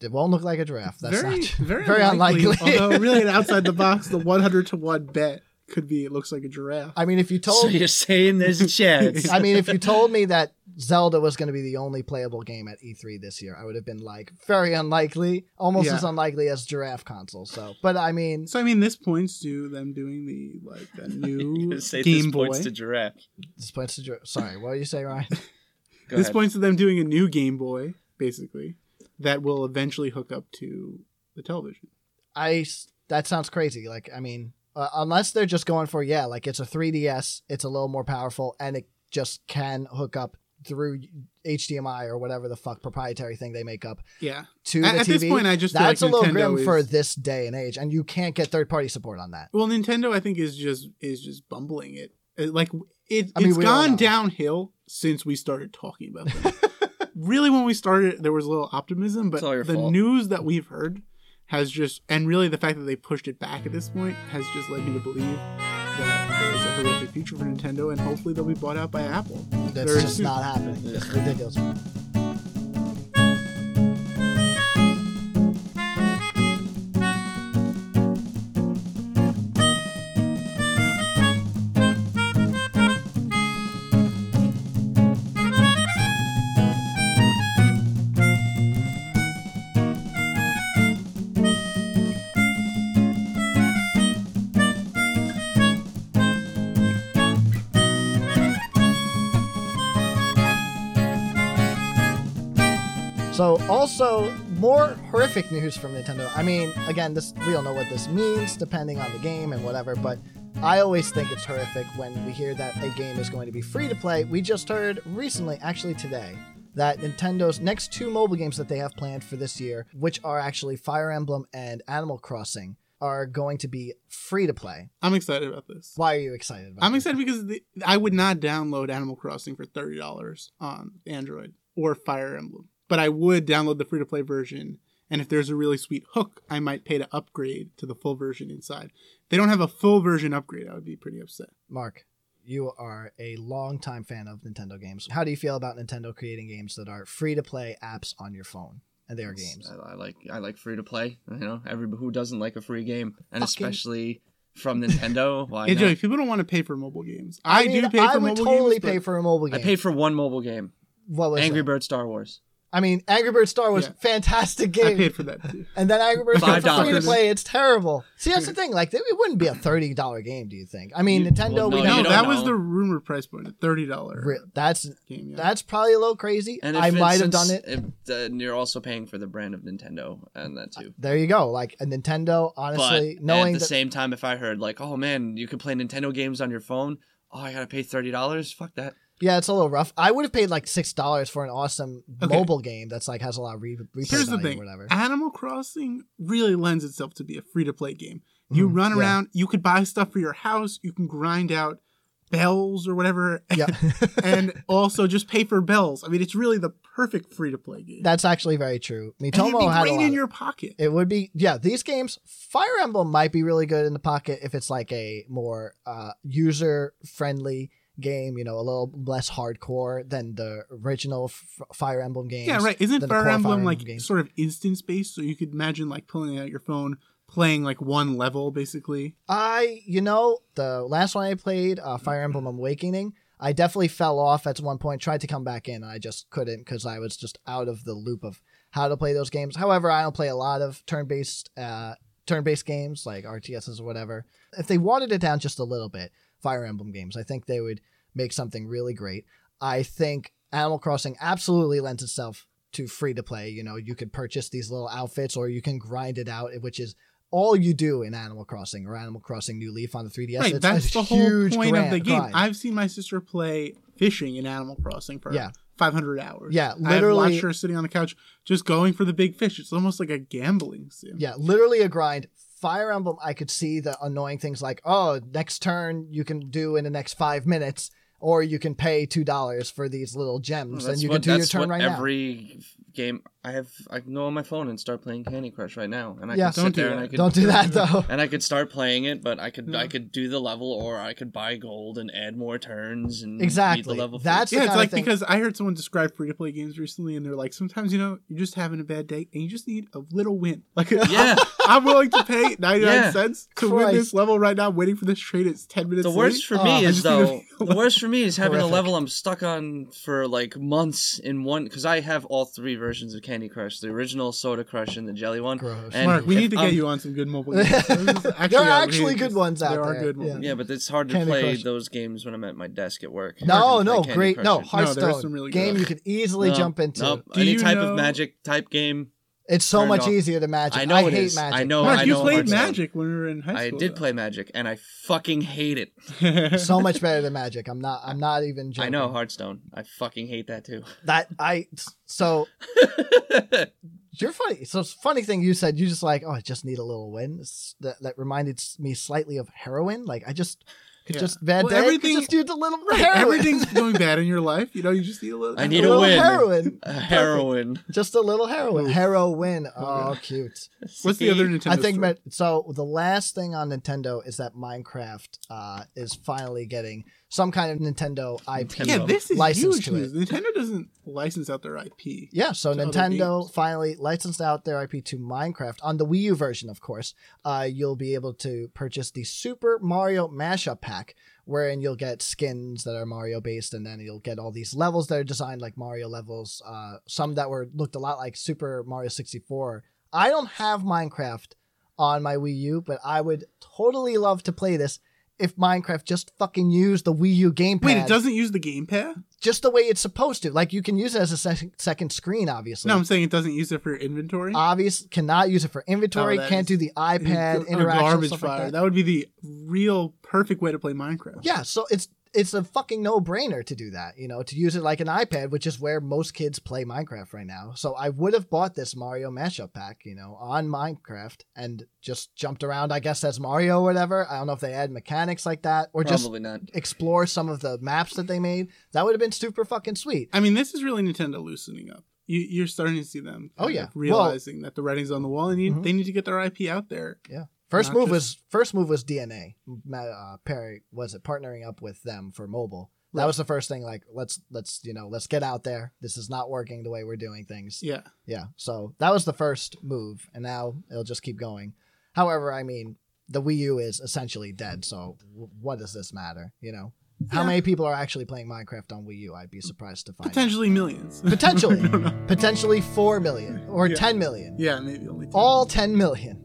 A: It won't look like a giraffe. That's
C: very,
A: not
C: very,
A: very unlikely.
C: Although, really, outside the box, the 100 to 1 bet could be it looks like a giraffe.
A: I mean, if you
B: So
A: told
B: you're saying there's a chance?
A: I mean, if you told me that Zelda was going to be the only playable game at E3 this year, I would have been like, very unlikely, almost
C: Yeah.
A: as unlikely as Giraffe console. So, but I mean,
C: So I mean, this points to them doing the like a
B: You're
C: new
B: gonna say
C: Game
B: this
C: Boy.
B: points to giraffe.
A: this points to Giraffe. sorry, what do you say, Ryan?
B: Go
C: this
B: ahead.
C: points to them doing a new Game Boy, basically, that will eventually hook up to the television.
A: I that sounds crazy. Like, I mean, uh, unless they're just going for yeah, like it's a 3DS, it's a little more powerful, and it just can hook up through HDMI or whatever the fuck proprietary thing they make up
C: Yeah.
A: to
C: At-
A: the
C: at
A: TV.
C: this point, I just feel
A: that's
C: like
A: a little
C: Nintendo
A: grim
C: is-
A: for this day and age, and you can't get third party support on that.
C: Well, Nintendo, I think, is just is just bumbling it. It- Like it,
A: I mean,
C: it's
A: we all
C: gone downhill since we started talking about them. really, when we started, there was a little optimism, but
B: It's all your
C: the
B: fault.
C: news that we've heard has just, and really the fact that they pushed it back at this point has just led me to believe that there's a horrific future for Nintendo, and hopefully they'll be bought out by Apple.
A: That's
C: Very
A: just
C: soon.
A: not happening. It's ridiculous. So also more horrific news from Nintendo. I mean, again, this we don't know what this means depending on the game and whatever, but I always think it's horrific when we hear that a game is going to be free to play. We just heard recently, actually today, that Nintendo's next two mobile games that they have planned for this year, which are actually Fire Emblem and Animal Crossing, are going to be free to play.
C: I'm excited about this.
A: Why are you excited about it?
C: I'm
A: this?
C: excited because the, I would not download Animal Crossing for thirty dollars on Android or Fire Emblem, but I would download the free to play version. And if there's a really sweet hook, I might pay to upgrade to the full version inside. If they don't have a full version upgrade, I would be pretty upset.
A: Mark, you are a longtime fan of Nintendo games. How do you feel about Nintendo creating games that are free to play apps on your phone? And they are games.
B: I, I like I like free to play. You know, everybody who doesn't like a free game, and
A: Fucking-
B: especially from Nintendo. Why
C: Hey,
B: not?
C: Joey, people don't want to pay for mobile games. I,
A: mean,
C: do pay for
A: I would
C: mobile
A: totally
C: games.
A: pay for a mobile game.
B: I
A: game.
B: paid for one mobile game,
A: what was
B: Angry
A: it?
B: Bird Star Wars.
A: I mean, Angry Bird Star was
C: Yeah.
A: fantastic
C: I
A: game.
C: paid for that too.
A: and then Angry Birds
B: Five
A: for free to play. It's terrible. See, that's the thing. Like, it wouldn't be a thirty dollar game. Do you think? I mean,
B: You-
A: Nintendo.
B: well,
A: we know
B: you
C: No,
B: don't
C: that was the rumor price point, a thirty dollar
A: Re- that's
C: game. Yeah.
A: that's probably a little crazy.
B: And
A: I might have done it.
B: If, then uh, you're also paying for the brand of Nintendo and that too.
A: There you go. Like a Nintendo, honestly,
B: but
A: knowing
B: at the
A: that
B: same time, if I heard like, oh man, you can play Nintendo games on your phone, oh I gotta pay thirty dollars. Fuck that.
A: Yeah, it's a little rough. I would have paid like six dollars for an awesome
C: Okay.
A: mobile game that's like has a lot of re- replay
C: Here's the thing:
A: or whatever.
C: Animal Crossing really lends itself to be a free to play game. You
A: Mhm.
C: run
A: Yeah.
C: around, you could buy stuff for your house, you can grind out bells or whatever,
A: Yeah,
C: and also just pay for bells. I mean, it's really the perfect free to play game.
A: that's actually very true.
C: and it'd be
A: Miitomo
C: great in your pocket.
A: It would be yeah. These games, Fire Emblem might be really good in the pocket if it's like a more uh, user friendly game. You know, a little less hardcore than the original F- Fire Emblem games.
C: Yeah, right. Isn't Fire Emblem
A: Fire
C: like
A: games.
C: sort of instance based? So you could imagine like pulling out your phone, playing like one level basically.
A: I, you know, the last one I played, uh, Fire Emblem Awakening, I definitely fell off at one point. Tried to come back in, and I just couldn't because I was just out of the loop of how to play those games. However, I don't play a lot of turn-based, uh, turn-based games like RTSs or whatever. If they watered it down just a little bit, Fire Emblem games, I think they would make something really great. I think Animal Crossing absolutely lends itself to free to play. You know, you could purchase these little outfits or you can grind it out, which is all you do in Animal Crossing or Animal Crossing New Leaf on the 3DS.
C: right,
A: it's
C: that's
A: a
C: the whole point of the game.
A: grind.
C: I've seen my sister play fishing in Animal Crossing for
A: Yeah.
C: 500 hours.
A: Yeah, literally.
C: I've watched her sitting on the couch just going for the big fish. It's almost like a gambling sim.
A: yeah, literally a grind. Fire Emblem, I could see the annoying things like, oh, next turn you can do in the next five minutes, or you can pay two dollars for these little gems, and you
B: what,
A: can do your turn right now.
B: every game I have. I can go on my phone and start playing Candy Crush right now, and I
A: Yeah.
B: could sit
C: Don't do
B: there and
C: that.
B: I could
A: Don't do that though.
B: and I could start playing it, but I could
C: No.
B: I could do the level, or I could buy gold and add more turns and
A: Exactly.
B: the level.
A: That's-
B: first.
A: the
C: Yeah, it's like
A: thing-
C: because I heard someone describe free to play games recently, and they're like, sometimes you know you're just having a bad day, and you just need a little win. Like,
B: yeah.
C: I'm willing to pay 99
B: Yeah.
C: cents to win this level right now. Waiting for this trade, It's 10 minutes.
B: The worst for
A: Oh,
B: me is though. the worst for me is having a level I'm stuck on for like months in one because I have all three versions of Candy Crush: the original Soda Crush and the Jelly one.
A: Gross.
B: And
C: Mark, we
B: if
C: need to get
B: I'm-
C: you on some good mobile games. This is
A: There are actually
C: outrageous.
A: good ones out
C: there.
A: there,
C: are good
A: yeah.
C: ones.
B: Yeah, but it's hard to
A: Candy
B: play
A: Crush.
B: those games when I'm at my desk at work.
A: No,
B: I
A: no, great.
B: Crush
A: No,
B: and-
C: No,
A: Hearthstone
C: some really
A: game
C: good-
A: you could easily
B: No,
A: jump into.
B: nope.
C: Do
B: Any type
C: know-
B: of magic type game.
A: It's so much
B: off.
A: easier than magic.
B: I know it
A: hate
B: is.
A: magic.
B: I know-
C: Mark,
B: I
C: you
B: know
C: played Magic when we were in high school.
B: I
C: school.
B: did play Magic, and I fucking hate it.
A: so much better than magic. I'm not. I'm not even joking.
B: I know Hearthstone. I fucking hate that too.
A: that. I so you're funny. So funny thing you said. You just like, oh, I just need a little win. That that reminded me slightly of heroin. Like I just could
C: Yeah.
A: just bad
C: Well,
A: day. Could
C: everything-
A: just do the little heroin.
C: Everything's going bad in your life. You know, you just need a little.
B: I need a
A: little
B: win.
A: heroin.
B: A heroin.
A: Just a little heroin.
C: Oof.
A: Heroin. Oh, cute.
C: What's the other Nintendo?
A: I think
C: story?
A: that so the last thing on Nintendo is that Minecraft uh, is finally getting some kind of Nintendo IP.
B: Nintendo.
C: Yeah, this is
A: license
C: huge
A: to
C: news.
A: it.
C: Nintendo doesn't license out their IP.
A: Yeah, so Nintendo finally licensed out their IP to Minecraft on the Wii U version, of course. Uh, you'll be able to purchase the Super Mario Mashup Pack, wherein you'll get skins that are Mario based, and then you'll get all these levels that are designed like Mario levels. Uh, some that were looked a lot like Super Mario 64. I don't have Minecraft on my Wii U, but I would totally love to play this if Minecraft just fucking used the Wii U gamepad
C: Wait, it doesn't use the gamepad?
A: just the way it's supposed to. Like you can use it as a sec- second screen, obviously
C: No, I'm saying it doesn't use it for inventory.
A: obvious cannot use it for inventory
C: Oh,
A: can't
C: is-
A: do the ipad interaction
C: garbage
A: stuff
C: fire.
A: like that.
C: that would be the real perfect way to play Minecraft.
A: yeah so it's it's a fucking no-brainer to do that you know to use it like an ipad which is where most kids play minecraft right now so i would have bought this mario mashup pack you know on minecraft and just jumped around i guess as mario or whatever i don't know if they add mechanics like that or just
B: not.
A: explore some of the maps that they made that would have been super fucking sweet
C: I mean, this is really Nintendo loosening up. You, you're starting to see them.
A: Oh, yeah.
C: of realizing that the writing's on the wall, and you,
A: Mhm.
C: they need to get their IP out there.
A: Yeah. First
C: Not
A: move
C: just-
A: was first move was DeNA. Uh, Perry was it partnering up with them for mobile. That
C: Right.
A: was the first thing. Like let's let's you know let's get out there. This is not working the way we're doing things.
C: Yeah.
A: Yeah. So that was the first move, and now it'll just keep going. However, I mean the Wii U is essentially dead. So w- what does this matter? You know, how many people are actually playing Minecraft on Wii U? I'd be surprised to find. out.
C: Potentially millions.
A: Potentially, potentially four million or
C: Yeah.
A: ten million.
C: Yeah, maybe only. 10.
A: All ten million.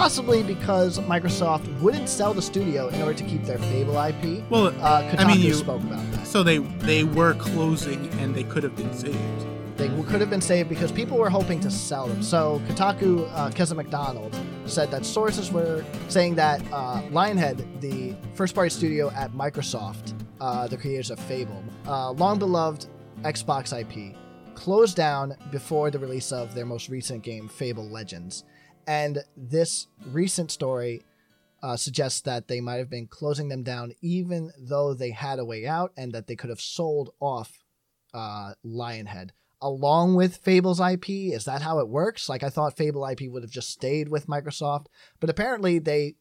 A: Possibly because Microsoft wouldn't sell the studio in order to keep their Fable IP.
C: Well,
A: Uh, Kotaku
C: I mean, you.
A: spoke about that.
C: So they they were closing and they could have been saved.
A: They could have been saved because people were hoping to sell them. So Kotaku, uh, Keza MacDonald, said that sources were saying that uh, Lionhead, the first-party studio at Microsoft, uh, the creators of Fable, uh, long beloved Xbox IP, closed down before the release of their most recent game, Fable Legends. And this recent story uh, suggests that they might have been closing them down even though they had a way out and that they could have sold off uh, Lionhead along with Fable's IP. Is that how it works? Like I thought Fable IP would have just stayed with Microsoft, but apparently they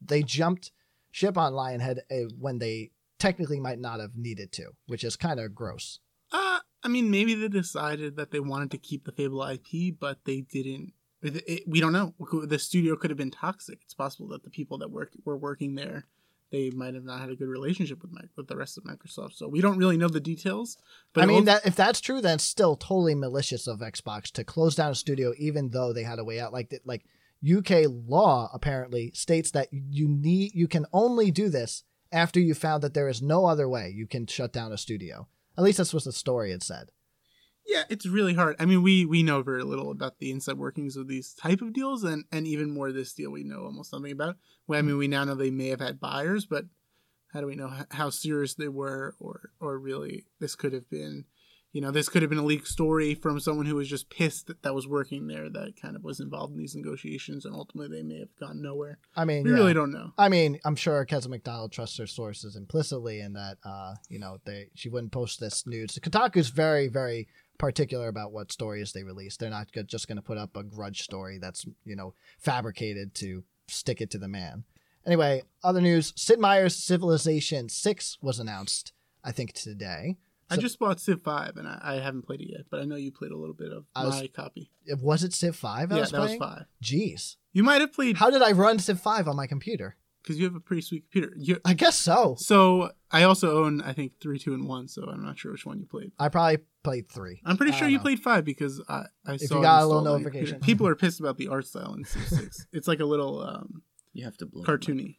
A: they jumped ship on Lionhead uh, when they technically might not have needed to, which is kind of gross.
C: Uh, I mean, maybe they decided that they wanted to keep the Fable IP, but they didn't. It, it- we don't know. The studio could have been toxic. It's possible that the people that work were working there, they might have not had a good relationship with with the rest of Microsoft. So we don't really know the details. But
A: I mean, that if that's true, then it's still totally malicious of Xbox to close down a studio even though they had a way out. Like that, like UK law apparently states that you need you can only do this after you found that there is no other way you can shut down a studio. At least that's what the story had said.
C: Yeah, it's really hard. I mean, we we know very little about the inside workings of these type of deals, and and even more this deal we know almost nothing about. Well, I mean, we now know they may have had buyers, but how do we know how serious they were, or or really this could have been, you know, this could have been a leaked story from someone who was just pissed that, that was working there, that kind of was involved in these negotiations, and ultimately they may have gone nowhere.
A: I mean,
C: We
A: yeah.
C: really don't know.
A: I mean, I'm sure Keza MacDonald trusts her sources implicitly, and that uh, you know they she wouldn't post this news. Kotaku's very very particular about what stories they release. They're not just going to put up a grudge story that's you know fabricated to stick it to the man. Anyway, other news: Sid Meier's Civilization Six was announced. I think today.
C: I just bought Civ Five, and I, I haven't played it yet, but I know you played a little bit of
A: was-
C: my copy.
A: Was it Civ Five? I
C: yeah,
A: was
C: that was five.
A: Jeez,
C: You might have played
A: how did I run Civ Five on my computer?
C: Because you have a pretty sweet computer. You,
A: I guess so.
C: So I also own, I think, three, two, and one. So I'm not sure which one you played.
A: I probably played three.
C: I'm pretty
A: I
C: sure you
A: know.
C: played five because I, I saw.
A: you got a little notification.
C: People are pissed about the art style in Civ Six. it's like a little um,
B: You have to blow
C: cartoony.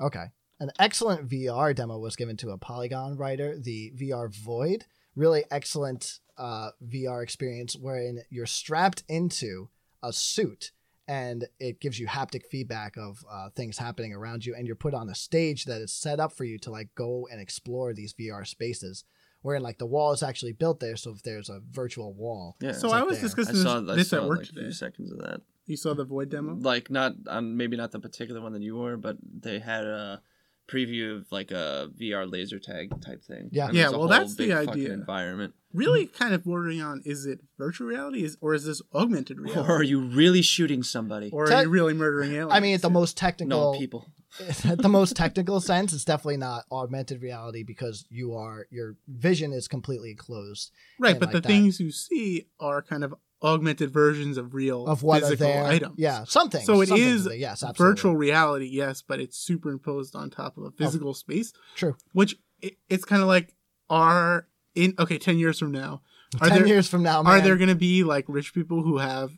A: Okay. An excellent VR demo was given to a Polygon writer, the VR Void. Really excellent uh, VR experience wherein you're strapped into a suit and it gives you haptic feedback of uh, things happening around you and you're put on a stage that is set up for you to like go and explore these VR spaces wherein like the wall is actually built there so if there's a virtual wall
B: Yeah.
C: So I was
A: there.
B: I
C: discussing
B: saw,
C: this,
B: I
C: this
B: saw
C: at work
B: like a few seconds of that.
C: You saw the void demo.
B: Like not um, maybe not the particular one that you were, but they had a preview of like a VR laser tag type thing.
A: Yeah.
B: And it
C: Yeah,
B: was a
C: well,
B: whole
C: that's the
B: big fucking
C: idea.
B: Environment.
C: Really, kind of bordering on: is it virtual reality, is or is this augmented reality,
B: Or are you really shooting somebody?
C: or
A: Te-
C: are you really murdering aliens?
A: I mean at the most technical
B: no people.
A: at the most technical sense, it's definitely not augmented reality because you are your vision is completely closed
C: right? But
A: like
C: the
A: that.
C: things you see are kind of augmented versions of real
A: of what are
C: physical
A: there.
C: items.
A: Yeah, something.
C: So it
A: something
C: is
A: yes, absolutely.
C: virtual reality, yes, but it's superimposed on top of a physical space,
A: True.
C: which it, it's kind of like are in okay, ten years from now, are
A: Ten
C: there
A: years from now, man,
C: are there going to be like rich people who have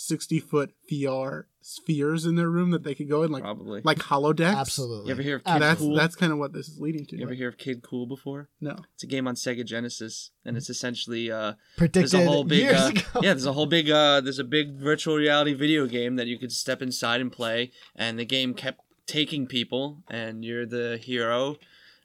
C: sixty foot VR spheres in their room that they could go in, like
B: Probably.
C: like holodecks.
A: Absolutely.
B: you ever hear of Kid
C: That's
B: Cool?
C: that's kind of what this is leading to.
B: you ever
C: but-
B: hear of Kid Cool before?
C: No.
B: It's a game on Sega Genesis, and it's essentially uh,
A: predicted
B: there's a whole big
A: years
B: uh,
A: ago.
B: yeah there's a whole big uh there's a big virtual reality video game that you could step inside and play and the game kept taking people and you're the hero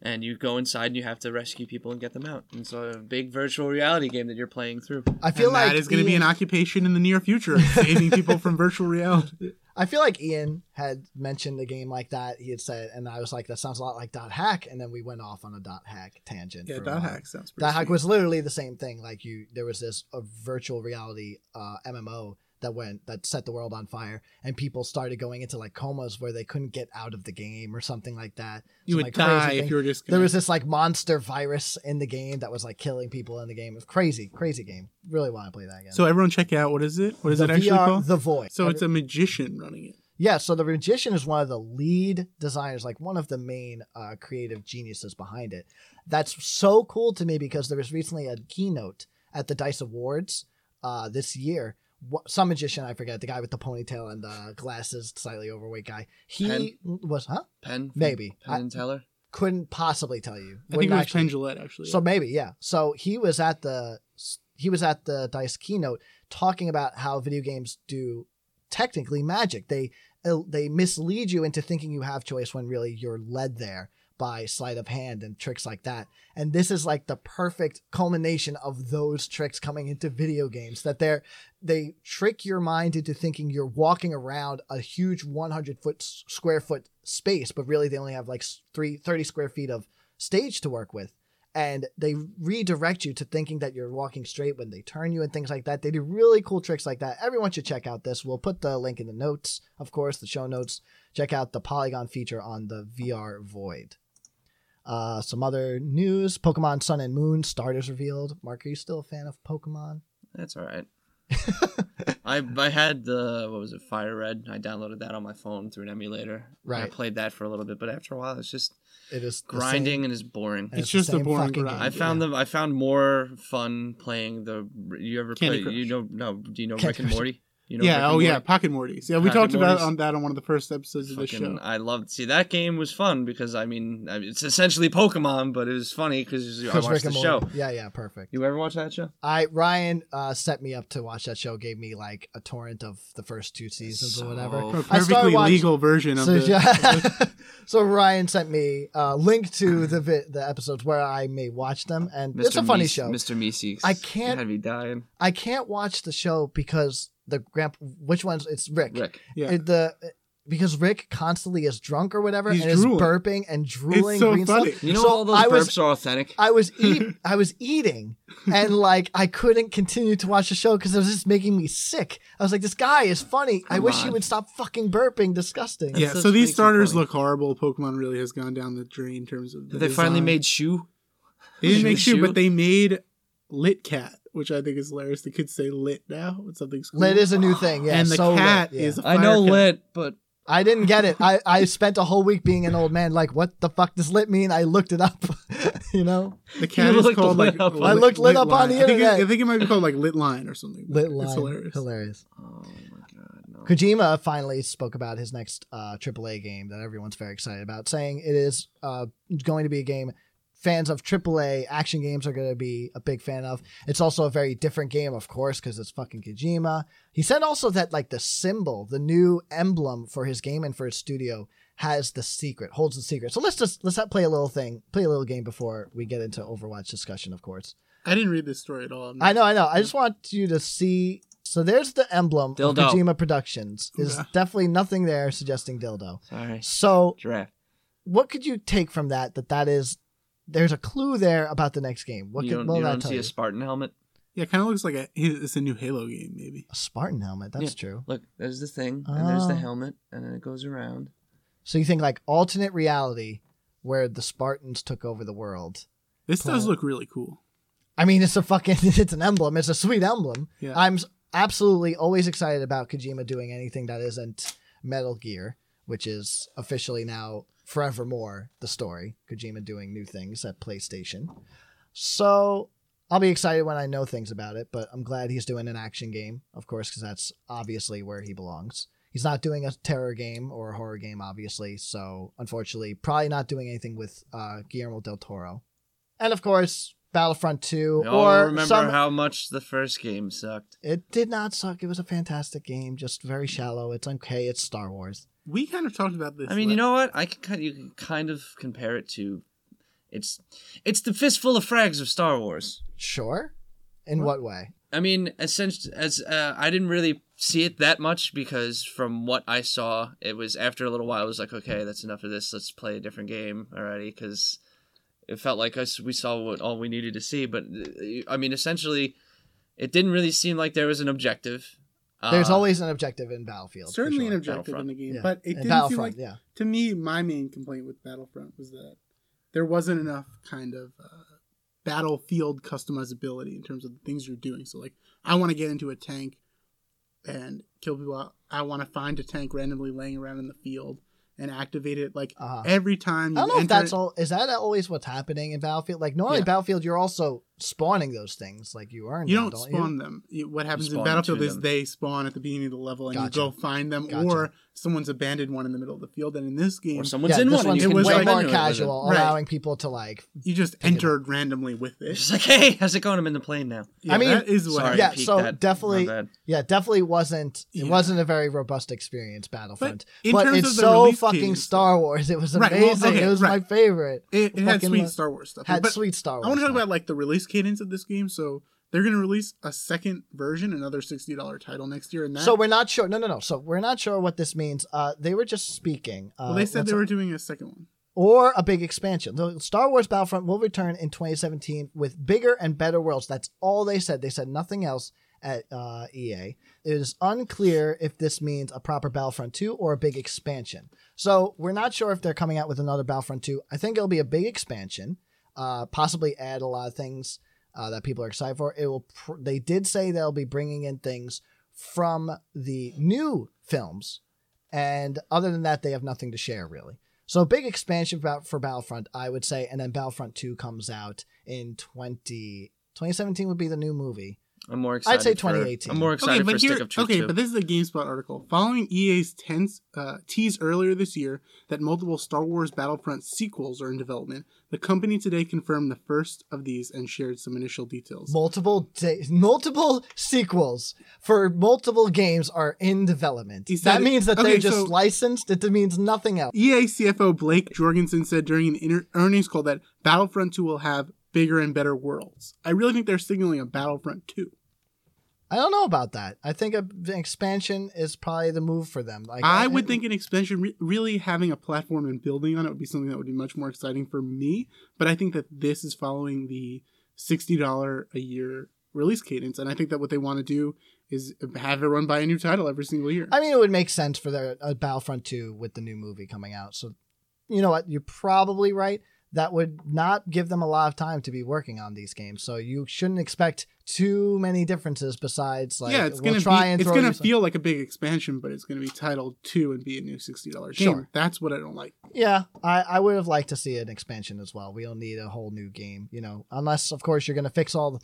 B: and you go inside and you have to rescue people and get them out and so a big virtual reality game that you're playing through
A: I feel
C: and
A: like
C: that is going to be an occupation in the near future, saving people from virtual reality.
A: I feel like Ian had mentioned a game like that. He had said, and I was like, "That sounds a lot like Dot Hack," and then we went off on a Dot Hack tangent.
C: Yeah, dot hack sounds pretty.
A: Dot Hack was literally the same thing. Like you, there was this a virtual reality uh, MMO that went that set the world on fire, and people started going into like comas where they couldn't get out of the game or something like that.
C: You would
A: like,
C: die if you were just.
A: There was this like monster virus in the game that was like killing people in the game. It was crazy, crazy game. Really want to play that again.
C: So everyone check out what is it? What is
A: the
C: it actually
A: VR,
C: called?
A: The Void.
C: so it's a magician running it.
A: Yeah, so the magician is one of the lead designers, like one of the main uh, creative geniuses behind it. That's so cool to me because there was recently a keynote at the Dice Awards uh, this year. Wh- Some magician, I forget, the guy with the ponytail and the glasses, slightly overweight guy. He
B: Penn?
A: was, huh?
B: Penn
A: Maybe.
B: Penn and Teller
A: couldn't possibly tell you.
C: I think
A: Wouldn't
C: it was
A: actually-
C: Penn Jillette, actually.
A: so maybe, yeah. So he was at the he was at the Dice keynote talking about how video games do technically magic. They they mislead you into thinking you have choice when really you're led there by sleight of hand and tricks like that. And this is like the perfect culmination of those tricks coming into video games that they're they trick your mind into thinking you're walking around a huge 100 foot square foot space, but really they only have like three, 30 square feet of stage to work with and they redirect you to thinking that you're walking straight when they turn you and things like that. They do really cool tricks like that. Everyone should check out this. We'll put the link in the notes, of course, the show notes. Check out the Polygon feature on the VR Void. Uh, some other news: Pokemon Sun and Moon starters revealed. Mark, are you still a fan of Pokemon?
B: that's all right I I had the what was it Fire Red I downloaded that on my phone through an emulator Right. I played that for a little bit but after a while it's just
A: It is
B: grinding
A: same-
B: and it's boring
A: and
C: It's
A: the
C: just a boring grind.
A: game.
B: I found
A: Yeah.
B: them. I found more fun playing the. You ever
C: Candy
B: play? You know? No. Do you know
A: Candy
B: Rick and
A: Crush.
B: Morty? You know
C: yeah.
B: and
C: Oh yeah. Pocket Mortys. Yeah, we
B: Pocket
C: talked about on that on one of the first episodes of the show.
B: I loved. See, that game was fun because I mean, it's essentially Pokemon, but it was funny because I watched
A: Rick
B: the
A: and
B: show.
A: Yeah, yeah, perfect.
B: You ever watch that show?
A: I Ryan uh, set me up to watch that show. Gave me like a torrent of the first two seasons or whatever.
B: So
C: A
B: I
A: started
C: perfectly
A: watching-
C: legal version of
A: So,
C: the.
A: yeah. so Ryan sent me a link to the vi- the episodes where I may watch them, and it's a funny
B: Meese-
A: show.
B: Mr. Meeseeks.
A: I can't-
B: You had me dying.
A: I can't watch the show because the grand which one's it's Rick.
B: Rick.
C: Yeah.
A: It- the because Rick constantly is drunk or whatever
C: He's
A: and is burping and drooling It's
C: so
A: green
C: funny.
A: stuff.
B: You know
A: So
B: all those
A: I
B: burps
A: was
B: are authentic.
A: I was eat I was eating and like I couldn't continue to watch the show because it was just making me sick. I was like, this guy is funny. I
B: Come
A: wish he would stop fucking burping. Disgusting.
C: Yeah, so these starters look horrible. Pokemon really has gone down the drain in terms of. The
B: they finally made shoe.
C: They didn't make
B: the
C: shoe,
B: shoe?
C: but they made Lit Cat, which I think is hilarious. The kids say Lit now. It's something cool.
A: Lit is a new thing. Yeah,
C: and the
A: so lit,
C: cat
A: yeah.
C: is.
B: I know
C: cat.
B: lit, but
A: I didn't get it. I, I spent a whole week being an old man. Like, what the fuck does lit mean? I looked it up. you know,
C: The cat
B: You
C: is called
B: lit
C: like.
B: up on
A: I looked lit up on
C: Line.
A: the
C: I think, it,
A: internet.
C: I think it might be called like Lit Line or something.
A: lit
C: It's
A: line.
C: hilarious.
A: hilarious.
B: oh my god, no.
A: Kojima finally spoke about his next uh, AAA game that everyone's very excited about, saying it is uh, going to be a game fans of AAA action games are going to be a big fan of. It's also a very different game, of course, because it's fucking Kojima. He said also that like the symbol, the new emblem for his game and for his studio has the secret, holds the secret. So let's just let's play a little thing, play a little game before we get into Overwatch discussion, of course.
C: I didn't read this story at all. I'm
A: know, I know. I just want you to see. So there's the emblem of
B: Dildo.
A: Kojima Productions. There's
C: Yeah.
A: definitely nothing there suggesting dildo.
B: Sorry,
A: So
B: giraffe.
A: what could you take from that? That that is there's a clue there about the next game. What
B: you
A: could
B: don't,
A: what
B: you
A: will that
B: don't see
A: you?
B: a Spartan helmet.
C: Yeah, it kind of looks like a. It's a new Halo game, maybe.
A: A Spartan helmet. That's
B: Yeah.
A: true.
B: Look, there's the thing, and there's the
A: Oh.
B: helmet, and then it goes around.
A: So you think like alternate reality where the Spartans took over the world.
C: This does look really cool.
A: I mean, it's a fucking it's an emblem. It's a sweet emblem.
C: Yeah.
A: I'm absolutely always excited about Kojima doing anything that isn't Metal Gear, which is officially now forevermore the story. Kojima doing new things at PlayStation. So I'll be excited when I know things about it, but I'm glad he's doing an action game, of course, because that's obviously where he belongs. He's not doing a terror game or a horror game, obviously, so unfortunately, probably not doing anything with uh, Guillermo del Toro. And of course, Battlefront 2
B: We all
A: or
B: remember
A: some.
B: how much the first game sucked.
A: It did not suck. It was a fantastic game, just very shallow. It's okay. It's Star Wars.
C: We kind of talked about this.
B: I mean, you know what? I can kind you can kind of compare it to it's it's the fistful of frags of Star Wars.
A: Sure. In what way?
B: I mean, essentially, as uh, I didn't really see it that much because from what I saw, it was after a little while. I was like, okay, that's enough of this. Let's play a different game already because it felt like us we saw what all we needed to see. But uh, I mean, essentially, it didn't really seem like there was an objective.
A: There's
B: Uh,
A: always an objective in Battlefield.
C: certainly
A: sure.
C: an objective in the game,
A: Yeah.
C: but it
A: And
C: didn't seem like
A: yeah.
C: to me my main complaint with Battlefront was that there wasn't enough kind of uh, battlefield customizability in terms of the things you're doing. So like, I want to get into a tank and kill people. I want to find a tank randomly laying around in the field and activate it. Like
A: Uh-huh.
C: every time you
A: I don't know if that's
C: it-
A: all. Is that always what's happening in Battlefield? Like normally,
C: Yeah.
A: Battlefield, you're also spawning those things. Like you earn.
C: You
A: them,
C: don't
A: don't
C: spawn them. You- What happens in
B: spawn
C: Battlefield is
B: them.
C: they spawn at the beginning of the level and
A: Gotcha.
C: you go find them,
A: Gotcha.
C: or someone's abandoned one in the middle of the field. And in this game,
B: or someone's
A: yeah,
B: in
A: this
B: one. and
A: one's
B: you
C: it was
A: way
C: like-
A: more
B: into it with it.
A: casual,
C: Right.
A: allowing people to like.
C: you just
A: Pick it
C: entered randomly with it.
B: It's just like, hey, how's it going? I'm in the plane now.
C: Yeah,
A: I mean-
C: that is what.
B: Sorry,
A: Yeah, so
B: that.
A: definitely- Yeah, definitely wasn't. It
C: Yeah.
A: wasn't a very robust experience, Battlefront.
C: in
A: But, it's so fucking Star Wars. It was amazing. it was my favorite.
C: It, it had sweet Star Wars stuff.
A: Had sweet Star Wars.
C: I want to talk about like the release cadence of this game. So they're going to release a second version, another sixty dollar title next year, and that.
A: So we're not sure. No, no, no. So we're not sure what this means. Uh, they were just speaking. Uh,
C: well, they said they were doing a second one.
A: or a big expansion. The Star Wars Battlefront will return in 2017 with bigger and better worlds. That's all they said. They said nothing else at uh, EA. It is unclear if this means a proper Battlefront 2 or a big expansion. So we're not sure if they're coming out with another Battlefront 2. I think it'll be a big expansion, uh, possibly add a lot of things uh, that people are excited for. It will. Pr- they did say they'll be bringing in things from the new films, and other than that, they have nothing to share really. So big expansion for, for Battlefront, I would say, and then Battlefront 2 comes out in 20, 2017 would be the new movie.
B: I'm more excited.
A: I'd say
B: for-
A: 2018.
B: I'm more
C: Okay,
B: excited
C: but
B: for
C: here,
B: Stick of Truth
C: okay,
B: too.
C: but this is a GameSpot article. Following EA's tense, uh, tease earlier this year that multiple Star Wars Battlefront sequels are in development, the company today confirmed the first of these and shared some initial details.
A: Multiple da- multiple sequels for multiple games are in development.
C: Said-
A: that means that
C: okay,
A: they're just
C: so-
A: licensed. It means nothing else.
C: EA CFO Blake Jorgensen said during an inter- earnings call that Battlefront 2 will have bigger and better worlds. I really think they're signaling a Battlefront 2.
A: I don't know about that. I think a, an expansion is probably the move for them. Like
C: I would think an expansion, re- really having a platform and building on it would be something that would be much more exciting for me. But I think that this is following the $60 a year release cadence. And I think that what they want to do is have it run by a new title every single year.
A: I mean, it would make sense for their uh, Battlefront 2 with the new movie coming out. So, you know what? You're probably right. That would not give them a lot of time to be working on these games. So you shouldn't expect too many differences besides like
C: yeah, it's
A: we'll
C: gonna
A: try
C: be
A: and
C: it's
A: throw
C: gonna
A: some-
C: feel like a big expansion, but it's gonna be titled two and be a new sixty dollars game.
A: Sure.
C: That's what I don't like.
A: Yeah, I, I would have liked to see an expansion as well. We don't need a whole new game, you know, unless of course you're going to fix all the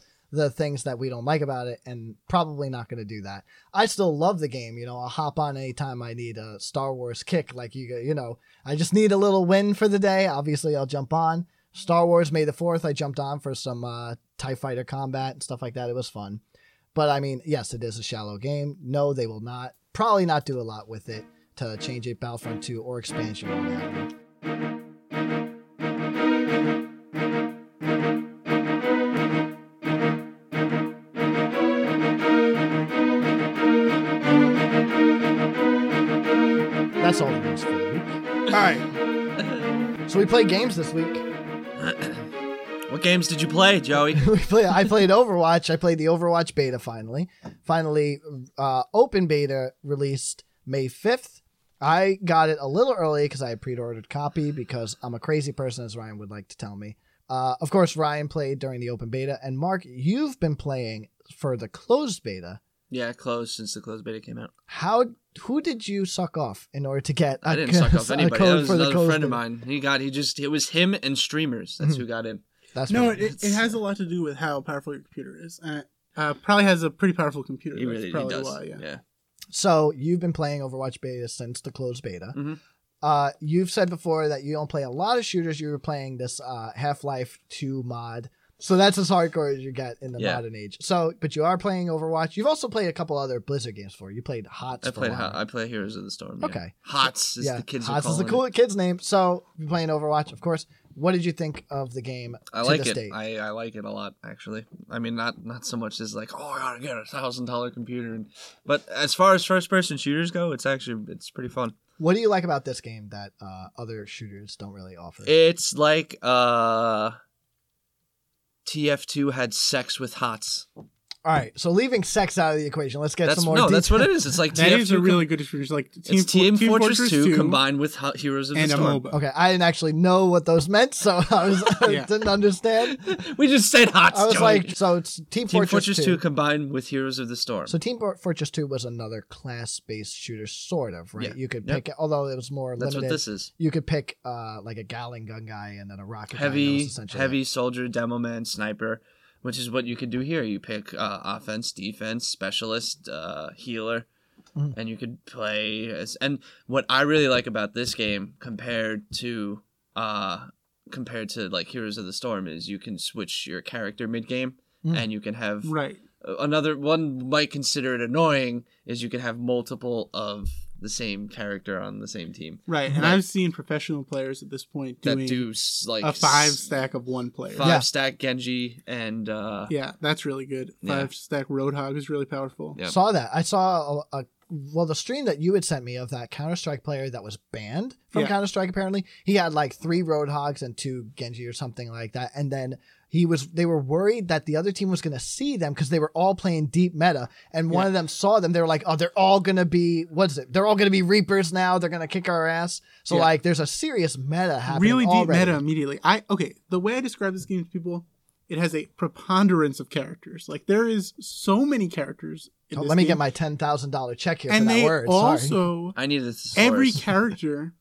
A: things that we don't like about it, and probably not going to do that. I still love the game, you know. I'll hop on anytime I need a Star Wars kick, like you, you know. I just need a little win for the day. Obviously, I'll jump on. Star Wars May the Fourth. I jumped on for some uh, Tie Fighter combat and stuff like that. It was fun, but I mean, yes, it is a shallow game. No, they will not probably not do a lot with it to change it Battlefront 2 or expansion or what have all the news for the week. All right. So we played games this week.
B: what games did you play, Joey?
A: we play, I played Overwatch. I played the Overwatch beta finally. Finally, uh, open beta released May 5th. I got it a little early because I had pre-ordered copy because I'm a crazy person, as Ryan would like to tell me. Uh, of course, Ryan played during the open beta, and Mark, you've been playing for the closed beta.
B: yeah, closed since the closed beta came out.
A: How? Who did you suck off in order to get?
B: I
A: I
B: didn't suck off anybody. That was another friend of
A: mine.
B: mine. He got he just it was him and streamers. That's
A: Mm-hmm.
B: who got in.
A: That's
C: No,
A: pretty-
C: it, it has a lot to do with how powerful your computer is. Uh, uh, probably has a pretty powerful computer.
B: He really he
C: probably
B: does.
C: why. Yeah.
B: yeah.
A: So you've been playing Overwatch beta since the closed beta.
B: Mhm.
A: Uh, you've said before that you don't play a lot of shooters. You were playing this uh, Half Life Two mod, so that's as hardcore as you get in the
B: Yeah.
A: modern age. So, but you are playing Overwatch. You've also played a couple other Blizzard games for. You played HOTS.
B: I played
A: a while.
B: Ho- I play Heroes of the Storm. yeah.
A: Okay.
B: Hots is
A: yeah,
B: the kids
A: HOTS is the cool
B: it.
A: kid's name. So you're playing Overwatch, of course. What did you think of the game?
B: I like it.
A: date?
B: I, I like it a lot actually. I mean, not not so much as like, oh, I gotta get a thousand dollar computer, and, but as far as first person shooters go, it's actually it's pretty fun.
A: What do you like about this game that uh, other shooters don't really offer?
B: It's like uh, TF2 had sex with Hots.
A: All right, so leaving sex out of the equation, let's get
B: That's
A: some more.
B: no, that's what it is. It's like
C: That
B: TF2
C: is a
B: com-
C: really good experience. Like Team,
B: it's Team,
C: Team
B: Fortress, 2, combined with Ho- Heroes of
C: and
B: the
C: a
B: Storm.
C: MOBA.
A: Okay, I didn't actually know what those meant, so I was
C: Yeah.
A: didn't understand.
B: we just said Hots.
A: I was
B: Joey.
A: like, so it's Team,
B: Team
A: Fortress,
B: Fortress
A: 2.
B: 2 combined with Heroes of the Storm.
A: So Team Fortress 2 was another class-based shooter, sort of, right?
B: Yeah.
A: You could
B: Yep.
A: pick, although it was more
B: That's
A: limited.
B: what this is.
A: You could pick uh, like a Gatling gun guy and then a rocket guy. and that
B: heavy
A: was essentially
B: heavy
A: it.
B: soldier demo man sniper which is what you could do here you pick uh, offense defense specialist uh, healer
A: Mhm.
B: and you could play as and what i really like about this game compared to uh compared to like heroes of the storm is you can switch your character mid game
A: Mm.
B: and you can have
C: Right.
B: another one might consider it annoying is you can have multiple of the same character on the same team
C: Right. And
B: Right.
C: I've seen professional players at this point doing
B: that do like
C: a five stack of one player.
B: five
A: Yeah.
B: stack genji and uh
C: Yeah, that's really good.
B: Yeah.
C: Five stack Roadhog is really powerful.
B: Yeah.
A: Saw that. I saw a, a well the stream that you had sent me of that Counter Strike player that was banned from
C: Yeah.
A: Counter Strike. Apparently, he had like three Roadhogs and two Genji or something like that, and then. He was. They were worried that the other team was going to see them because they were all playing deep meta, and one
C: Yeah.
A: of them saw them. They were like, "Oh, they're all going to be what is it? They're all going to be Reapers now. They're going to kick our ass." So
C: Yeah.
A: like, there's a serious meta happening.
C: really deep
A: already.
C: meta immediately. I okay. The way I describe this game to people, it has a preponderance of characters. Like there is so many characters. In
A: Oh,
C: this
A: let me
C: game.
A: get my ten thousand dollar check here
C: and
A: for that
C: they
A: word. Sorry.
B: I need this.
C: every character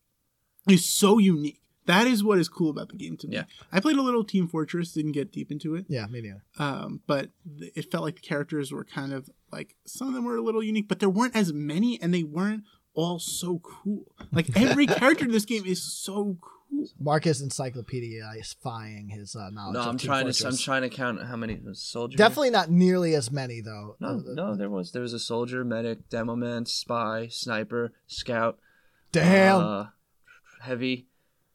C: is so unique. That is what is cool about the game to me.
B: Yeah.
C: I played a little Team Fortress, didn't get deep into it,
A: Yeah, me neither.
C: um, but th- it felt like the characters were kind of like some of them were a little unique, but there weren't as many, and they weren't all so cool. Like every character in this game is so cool.
A: Mark is encyclopedia-fying his uh, knowledge.
B: No,
A: of
B: I'm
A: Team
B: trying to. I'm trying to count how many soldiers.
A: Definitely not nearly as many though.
B: No,
A: Uh,
B: no, there was. There was a soldier, medic, demo man, spy, sniper, scout.
A: Damn.
B: Uh, heavy.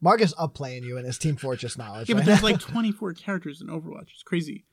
A: Mark is up playing you in his Team Fortress knowledge.
C: Yeah, but there's
A: now.
C: like 24 characters in Overwatch. It's crazy.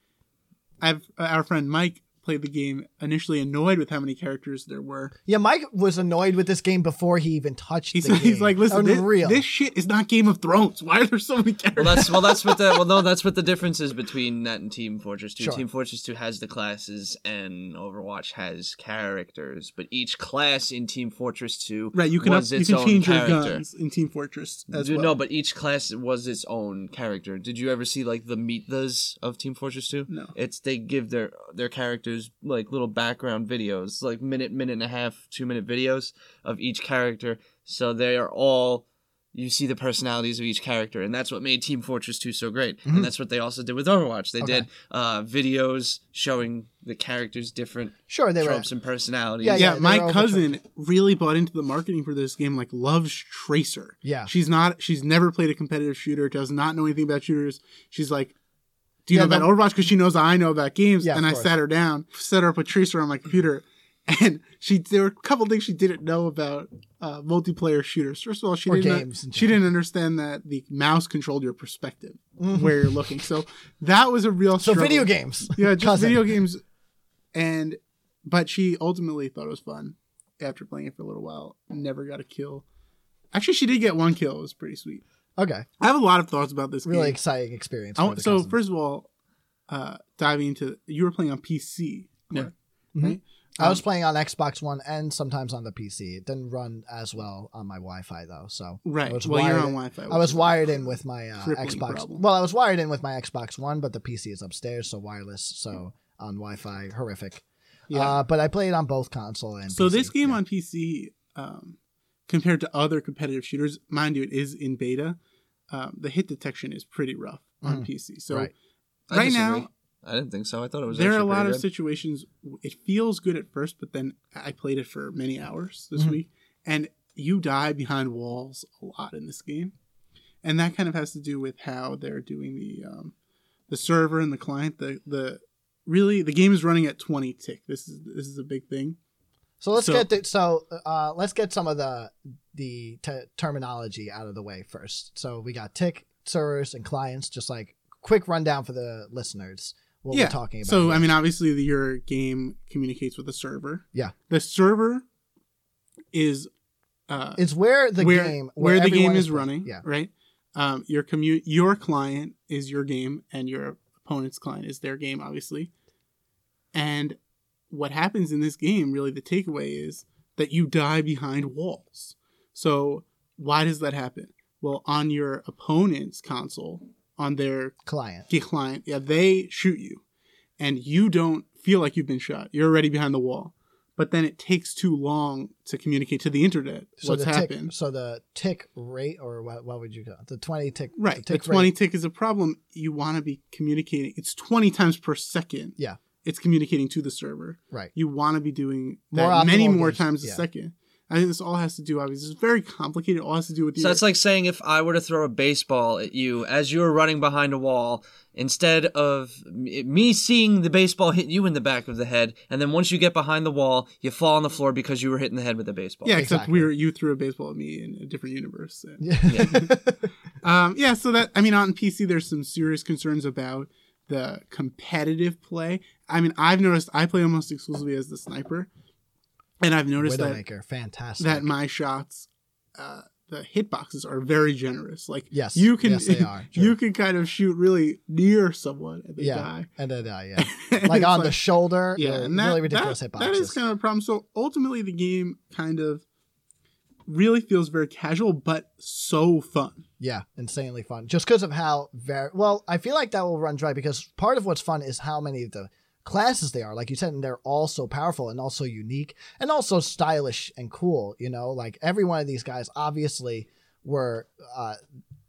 C: I've uh, our friend Mike played the game initially annoyed with how many characters there were.
A: yeah, Mike was annoyed with this game before he even touched
C: He's,
A: the game.
C: he's like, listen, this,
A: Unreal.
C: this shit is not Game of Thrones. Why are there so many characters?
B: Well, that's well, that's what the well, no, that's what the difference is between that and Team Fortress Two.
A: Sure.
B: Team Fortress Two has the classes, and Overwatch has characters. But each class in Team Fortress Two,
C: right, you can up,
B: was
C: you can
B: own
C: change your guns in Team Fortress as
B: You
C: well.
B: know, but each class was its own character. Did you ever see like the meet-thas of Team Fortress 2?
C: No.
B: It's they give their their characters like little background videos, like minute, minute and a half, two minute videos of each character. So they are all you see the personalities of each character, and that's what made Team Fortress 2 so great.
A: Mhm.
B: And that's what they also did with Overwatch. They
A: Okay.
B: did uh, videos showing the characters different
A: sure they were.
B: tropes and personalities.
A: Yeah,
C: yeah,
A: they
C: my
A: were over-
C: cousin really bought into the marketing for this game. Like, loves Tracer.
A: Yeah.
C: She's not. She's never played a competitive shooter. Does not know anything about shooters. She's like, "Do you
A: Yeah,
C: know about Overwatch?" Because she knows I know about games.
A: Yeah,
C: and I sat her down, set her up a Tracer on my computer, and she there were a couple things she didn't know about uh, multiplayer shooters. First of all, she
A: Or
C: didn't
A: games
C: she didn't understand that the mouse controlled your perspective
A: Mhm.
C: where you're looking. So that was a real
A: So
C: struggle.
A: video games.
C: Yeah, just video games. And but she ultimately thought it was fun after playing it for a little while. Never got a kill. Actually, she did get one kill. It was pretty sweet.
A: Okay,
C: I have a lot of thoughts about this
A: really
C: game.
A: exciting experience.
C: So
A: cousin.
C: first of all, uh, diving into you were playing on PC,
B: Yeah.
C: correct?
A: Mhm.
C: right?
A: I was
C: Um,
A: playing on Xbox One and sometimes on the PC. It didn't run as well on my Wi-Fi though. So
C: right.
A: I was
C: Well, you're
A: wired-
C: on Wi-Fi.
A: I was wired in with my uh, Xbox.
C: problem.
A: Well, I was wired in with my Xbox One, but the PC is upstairs, so wireless. So on Wi-Fi, horrific.
C: Yeah.
A: Uh, but I played on both console and.
C: so
A: PC.
C: this game
A: Yeah.
C: on PC, um, compared to other competitive shooters, mind you, it is in beta. um, the hit detection is pretty rough on PC. So
A: Right.
C: Right now,
B: I didn't think so. I thought it was.
C: there are a lot of
B: good.
C: situations. It feels good at first, but then I played it for many hours this
A: Mhm.
C: week, and you die behind walls a lot in this game, and that kind of has to do with how they're doing the um, the server and the client. The the really the game is running at 20 tick. This is this is a big thing.
A: So let's
C: So-
A: get the, so uh, let's get some of the the te- terminology out of the way first. So we got tick servers and clients. Just like quick rundown for the listeners what
C: yeah.
A: we're talking about.
C: So
A: here.
C: I mean, obviously, the, your game communicates with the server.
A: Yeah.
C: The server is uh,
A: it's where the
C: where,
A: game
C: where, the game
A: everyone
C: is running.
A: Yeah,
C: Right. Um, your commute, your client is your game, and your opponent's client is their game, obviously. And what happens in this game, really, the takeaway is that you die behind walls. So why does that happen? Well, on your opponent's console, on their
A: client.
C: the client, yeah, they shoot you, and you don't feel like you've been shot. You're already behind the wall, but then it takes too long to communicate to the internet
A: So
C: what's
A: the
C: happened.
A: so the tick rate, or what, what would you call it? The twenty tick,
C: right,
A: The
C: the, twenty
A: rate.
C: tick is a problem. You want to be communicating. It's twenty times per second.
A: Yeah.
C: It's communicating to the server.
A: Right.
C: You want to be doing
A: More
C: many more
A: games,
C: times a
A: yeah.
C: second. I think this all has to do. Obviously, it's very complicated. It all has to do with the.
B: So
C: your-
B: that's like saying if I were to throw a baseball at you as you were running behind a wall, instead of me seeing the baseball hit you in the back of the head, and then once you get behind the wall, you fall on the floor because you were hitting the head with a baseball.
C: yeah. Except we were you threw a baseball at me in a different universe. and-
A: Yeah.
C: Um, yeah, so that I mean, on PC, there's some serious concerns about the competitive play. I mean, I've noticed I play almost exclusively as the sniper, and I've noticed that
A: fantastic.
C: that my shots, uh, the hitboxes are very generous. Like,
A: Yes,
C: you can
A: yes, they are,
C: you can kind of shoot really near someone and they
A: Yeah.
C: die.
A: and then die, yeah, like on the shoulder.
C: yeah, and that,
A: really ridiculous
C: that,
A: hitboxes.
C: that is kind of a problem. So ultimately, the game kind of really feels very casual, but so fun.
A: Yeah, insanely fun. Just because of how very well, I feel like that will run dry because part of what's fun is how many of the classes they are. Like you said, and they're all so powerful and also unique and also stylish and cool. You know, like every one of these guys obviously were uh,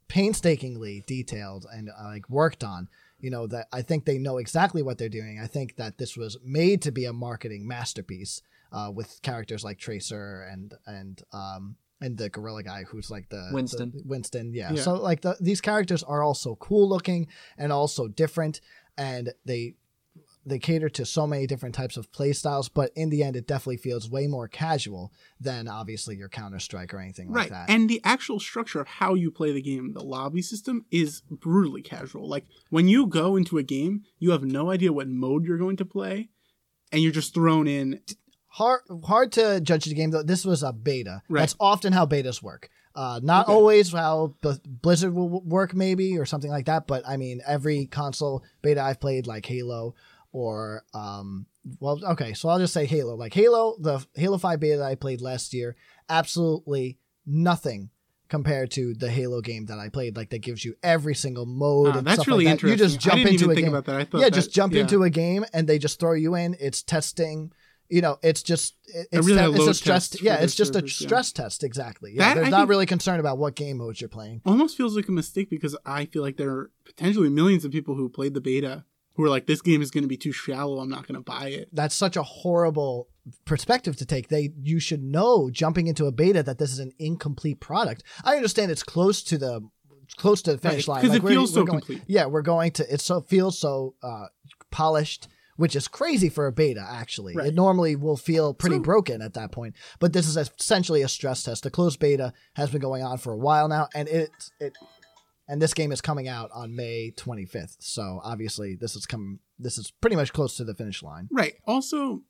A: painstakingly detailed and uh, like worked on. You know that I think they know exactly what they're doing. I think that this was made to be a marketing masterpiece uh, with characters like Tracer and and um and the gorilla guy who's like the
B: Winston.
A: the- Winston, yeah.
C: Yeah.
A: So like the, these characters are also cool looking and also different, and they they cater to so many different types of play styles. But in the end, it definitely feels way more casual than obviously your Counter Strike or anything like
C: right.
A: that.
C: And the actual structure of how you play the game, the lobby system, is brutally casual. Like when you go into a game, you have no idea what mode you're going to play, and you're just thrown in.
A: Hard hard to judge the game though. This was a beta.
C: Right.
A: That's often how betas work. Uh, not
C: Okay.
A: always how B- Blizzard will work, maybe or something like that. But I mean, every console beta I've played, like Halo or um, well, okay, so I'll just say Halo. Like Halo, the Halo Five beta that I played last year, absolutely nothing compared to the Halo game that I played. Like that gives you every single mode.
C: Uh,
A: and
C: that's
A: stuff
C: really
A: like that.
C: interesting.
A: You just jump
C: I didn't
A: into
C: even
A: a
C: think
A: game
C: about that. I thought
A: yeah,
C: that-
A: just jump
C: yeah.
A: into a game and they just throw you in. It's testing. You know, it's just it- it's,
C: really a
A: it's a stress.
C: test
A: yeah, it's just a
C: servers, yeah.
A: stress test. Exactly. Yeah,
C: That,
A: they're
C: I
A: not really concerned about what game modes you're playing.
C: almost feels like a mistake because I feel like there are potentially millions of people who played the beta who are like, "This game is going to be too shallow. I'm not going to buy it."
A: That's such a horrible perspective to take. They you should know jumping into a beta that this is an incomplete product. I understand it's close to the close to the finish
C: Right,
A: line
C: 'cause
A: Like,
C: it
A: we're-
C: feels so
A: going-
C: complete.
A: Yeah, we're going to. It so feels so uh, polished. Which is crazy for a beta, actually.
C: Right.
A: It normally will feel pretty broken at that point. But this is essentially a stress test. The closed beta has been going on for a while now, and it it and this game is coming out on May 25th. So obviously, this is coming. This is pretty much close to the finish line.
C: Right. Also,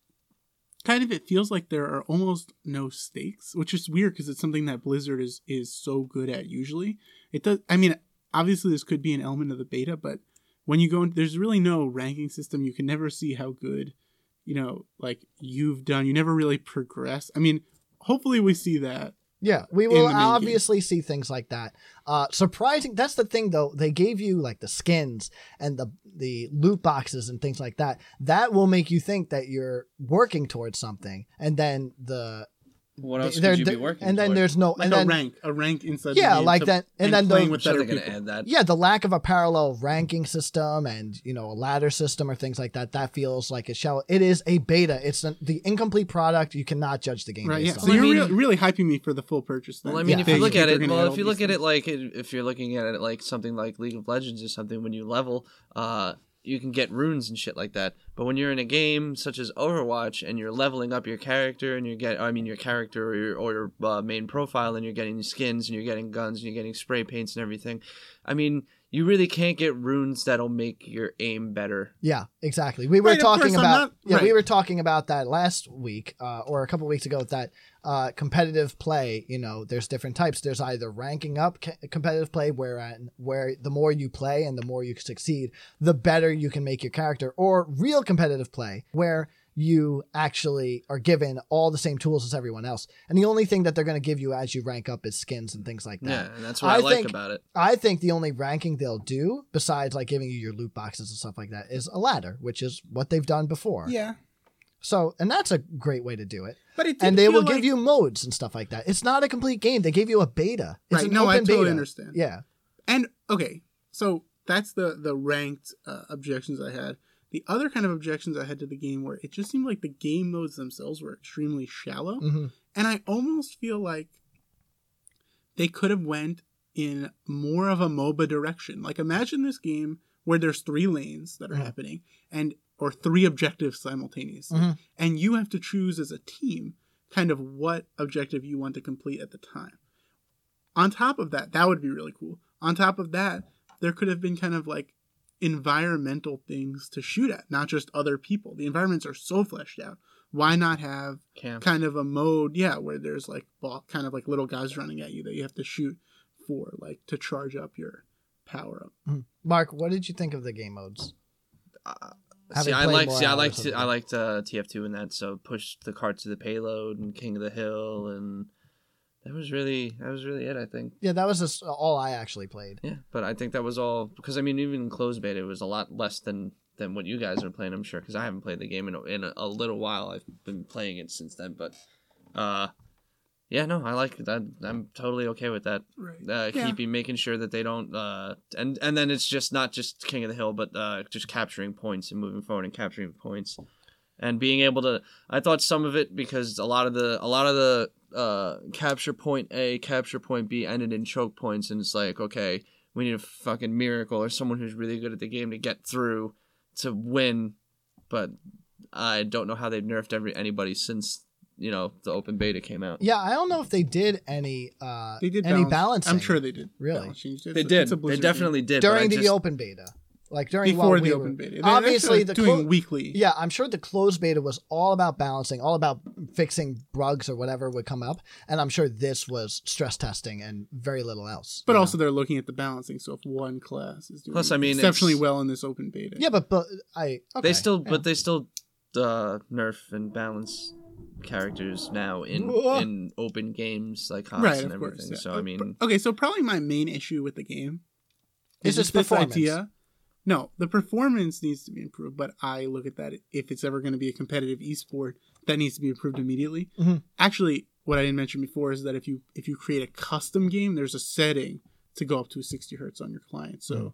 C: kind of it feels like there are almost no stakes, which is weird because it's something that Blizzard is is so good at usually. It does I mean, obviously this could be an element of the beta, but when you go in there's really no ranking system. You can never see how good, you know, like you've done. You never really progress. I mean, hopefully we see that.
A: Yeah, we will obviously see things like that. Uh, surprising. That's the thing, though. They gave you like the skins and the the loot boxes and things like that. That will make you think that you're working towards something, and then the
B: What else
A: There-
B: could you be working?
A: And then
B: toward?
A: there's no,
C: like
A: and
C: a
A: then
C: rank, a rank inside.
A: Yeah,
C: the game
A: like
C: to-
A: that- and then
C: playing
A: the-
C: with
B: sure
C: better
B: they're gonna
C: people.
B: add that.
A: yeah, the lack of a parallel ranking system and you know a ladder system or things like that. That feels like a shell. It is a beta. It's an, the incomplete product. You cannot judge the game
C: Right. Yeah. So
A: on.
C: You're
B: mean-
C: really, really hyping me for the full purchase. Then.
B: Well, I mean,
A: Yeah.
B: if you look at it, well, if you look at it like if you're looking at it like something like League of Legends or something, when you level, uh, you can get runes and shit like that. But when you're in a game such as Overwatch and you're leveling up your character and you get, I mean, your character or your, or your uh, main profile and you're getting skins and you're getting guns and you're getting spray paints and everything, I mean, you really can't get runes that'll make your aim better.
A: Yeah, exactly. We were
C: Right,
A: talking about
C: not-
A: yeah, we were talking about that last week uh, or a couple weeks ago. That uh, competitive play, you know, there's different types. There's either ranking up ca- competitive play, where where the more you play and the more you succeed, the better you can make your character, or real competitive play, where you actually are given all the same tools as everyone else, and the only thing that they're going to give you as you rank up is skins and things like that.
B: Yeah, and that's what I,
A: I
B: like
A: think-
B: about it.
A: I think the only ranking they'll do, besides like giving you your loot boxes and stuff like that, is a ladder, which is what they've done before.
C: Yeah.
A: So, and that's a great way to do it.
C: But it
A: And they will
C: like,
A: give you modes and stuff like that. It's not a complete game. They gave you a beta. It's
C: Right,
A: an
C: no, I
A: open
C: totally
A: beta.
C: understand.
A: Yeah.
C: And okay, so that's the the ranked uh, objections I had. The other kind of objections I had to the game were it just seemed like the game modes themselves were extremely shallow,
A: hmm
C: and I almost feel like they could have went in more of a MOBA direction. Like imagine this game where there's three lanes that are
A: Mhm.
C: happening and or three objectives simultaneously,
A: Mhm.
C: and you have to choose as a team kind of what objective you want to complete at the time. On top of that, that would be really cool. On top of that, there could have been kind of like environmental things to shoot at, not just other people. The environments are so fleshed out. Why not have
B: Camp.
C: kind of a mode, yeah, where there's like ball, kind of like little guys running at you that you have to shoot for, like to charge up your power up.
A: Mark, what did you think of the game modes?
B: See, I liked, see, I
A: hours
B: liked,
A: of the
B: I liked uh, TF2 in that. So push the cart to the payload and King of the Hill, and that was really, that was really it. I think.
A: Yeah, that was just all I actually played.
B: Yeah, but I think that was all because I mean, even in closed beta, it was a lot less than than what you guys are playing. I'm sure because I haven't played the game in a, in a, a little while. I've been playing it since then, but uh, yeah, no, I like that. I'm totally okay with that.
C: Right.
B: Uh,
C: Yeah.
B: keeping making sure that they don't uh, and and then it's just not just King of the Hill, but uh, just capturing points and moving forward and capturing points and being able to. I thought some of it because a lot of the a lot of the uh, capture point A, capture point B ended in choke points, and it's like okay, we need a fucking miracle or someone who's really good at the game to get through to win, but I don't know how they've nerfed every anybody since you know the open beta came out.
A: Yeah, I don't know if they did any uh
C: They did
A: any
C: balance-
A: balancing.
C: I'm sure they did.
A: Really?
C: balancing. It's
B: They did.
C: it's
B: They
C: Blizzard game.
B: definitely did.
A: during the
B: just-
A: open beta. Like during
C: before
A: while
C: the
A: we
C: open
A: were-
C: beta. They-
A: Obviously, the
C: doing
A: clo-
C: weekly.
A: Yeah, I'm sure the closed beta was all about balancing, all about fixing bugs or whatever would come up, and I'm sure this was stress testing and very little else.
C: But
A: you know?
C: also, they're looking at the balancing. So if one class is doing
B: Plus, I mean,
C: exceptionally well in this open beta,
A: yeah, but but I okay,
B: they still
A: yeah.
B: but they still uh nerf and balance characters now in
A: Whoa.
B: in open games like HOTS
C: right,
B: and
C: of course.
B: everything.
C: yeah.
B: So I mean
C: okay, so probably my main issue with the game
A: Is
C: is
A: its
C: just this
A: performance.
C: idea. No, the performance needs to be improved, but I look at that if it's ever going to be a competitive esport, that needs to be improved immediately.
A: Mhm.
C: Actually, what I didn't mention before is that if you if you create a custom game, there's a setting to go up to 60 hertz on your client, so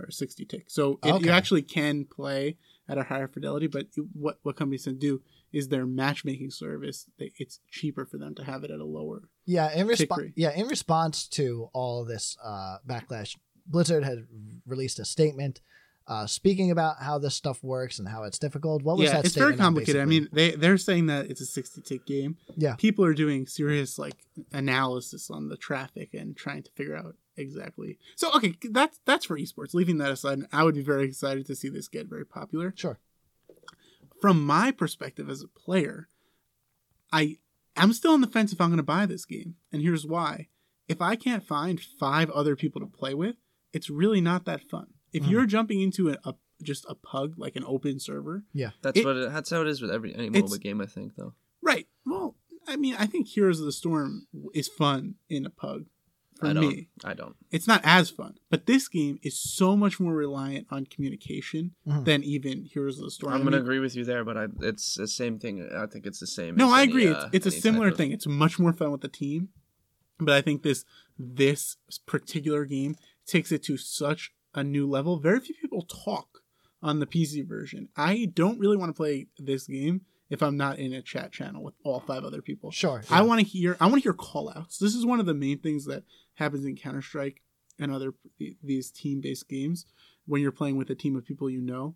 C: or 60 tick. So it,
A: Mm-hmm. Okay.
C: you actually can play at a higher fidelity, but it, what what companies can do is their matchmaking service. They, it's cheaper for them to have it at a lower.
A: Yeah, in response, yeah, in response to all this uh, backlash, Blizzard had released a statement uh, speaking about how this stuff works and how it's difficult. What was
C: yeah,
A: that?
C: it's very complicated. I mean, they they're saying that it's a 60 tick game.
A: Yeah.
C: people are doing serious like analysis on the traffic and trying to figure out exactly. So okay, that's that's for esports. Leaving that aside, I would be very excited to see this get very popular.
A: sure.
C: From my perspective as a player, I I'm still on the fence if I'm going to buy this game, and here's why. If I can't find five other people to play with, it's really not that fun. If
A: Mhm.
C: you're jumping into a, a just a pug like an open server, yeah,
B: that's
C: it-
B: what it, that's how it is with every any
C: it's-
B: MOBA game I think though.
C: Right. Well, I mean, I think Heroes of the Storm is fun in a pug. for
B: I don't.
C: me.
B: I don't.
C: It's not as fun, but this game is so much more reliant on communication
A: Mhm.
C: than even Heroes of the Storm.
B: I'm
C: I
B: gonna
C: mean,
B: agree with you there, but I, it's the same thing. I think it's the same.
C: No,
B: as
C: I
B: any,
C: agree.
B: uh,
C: it's it's a similar
B: of-
C: thing. It's much more fun with the team, but I think this this particular game takes it to such a new level. Very few people talk on the PC version. I don't really want to play this game if I'm not in a chat channel with all five other people.
A: Sure.
C: I want to hear I want to hear call outs. This is one of the main things that happens in Counter Strike and other these team based games when you're playing with a team of people you know.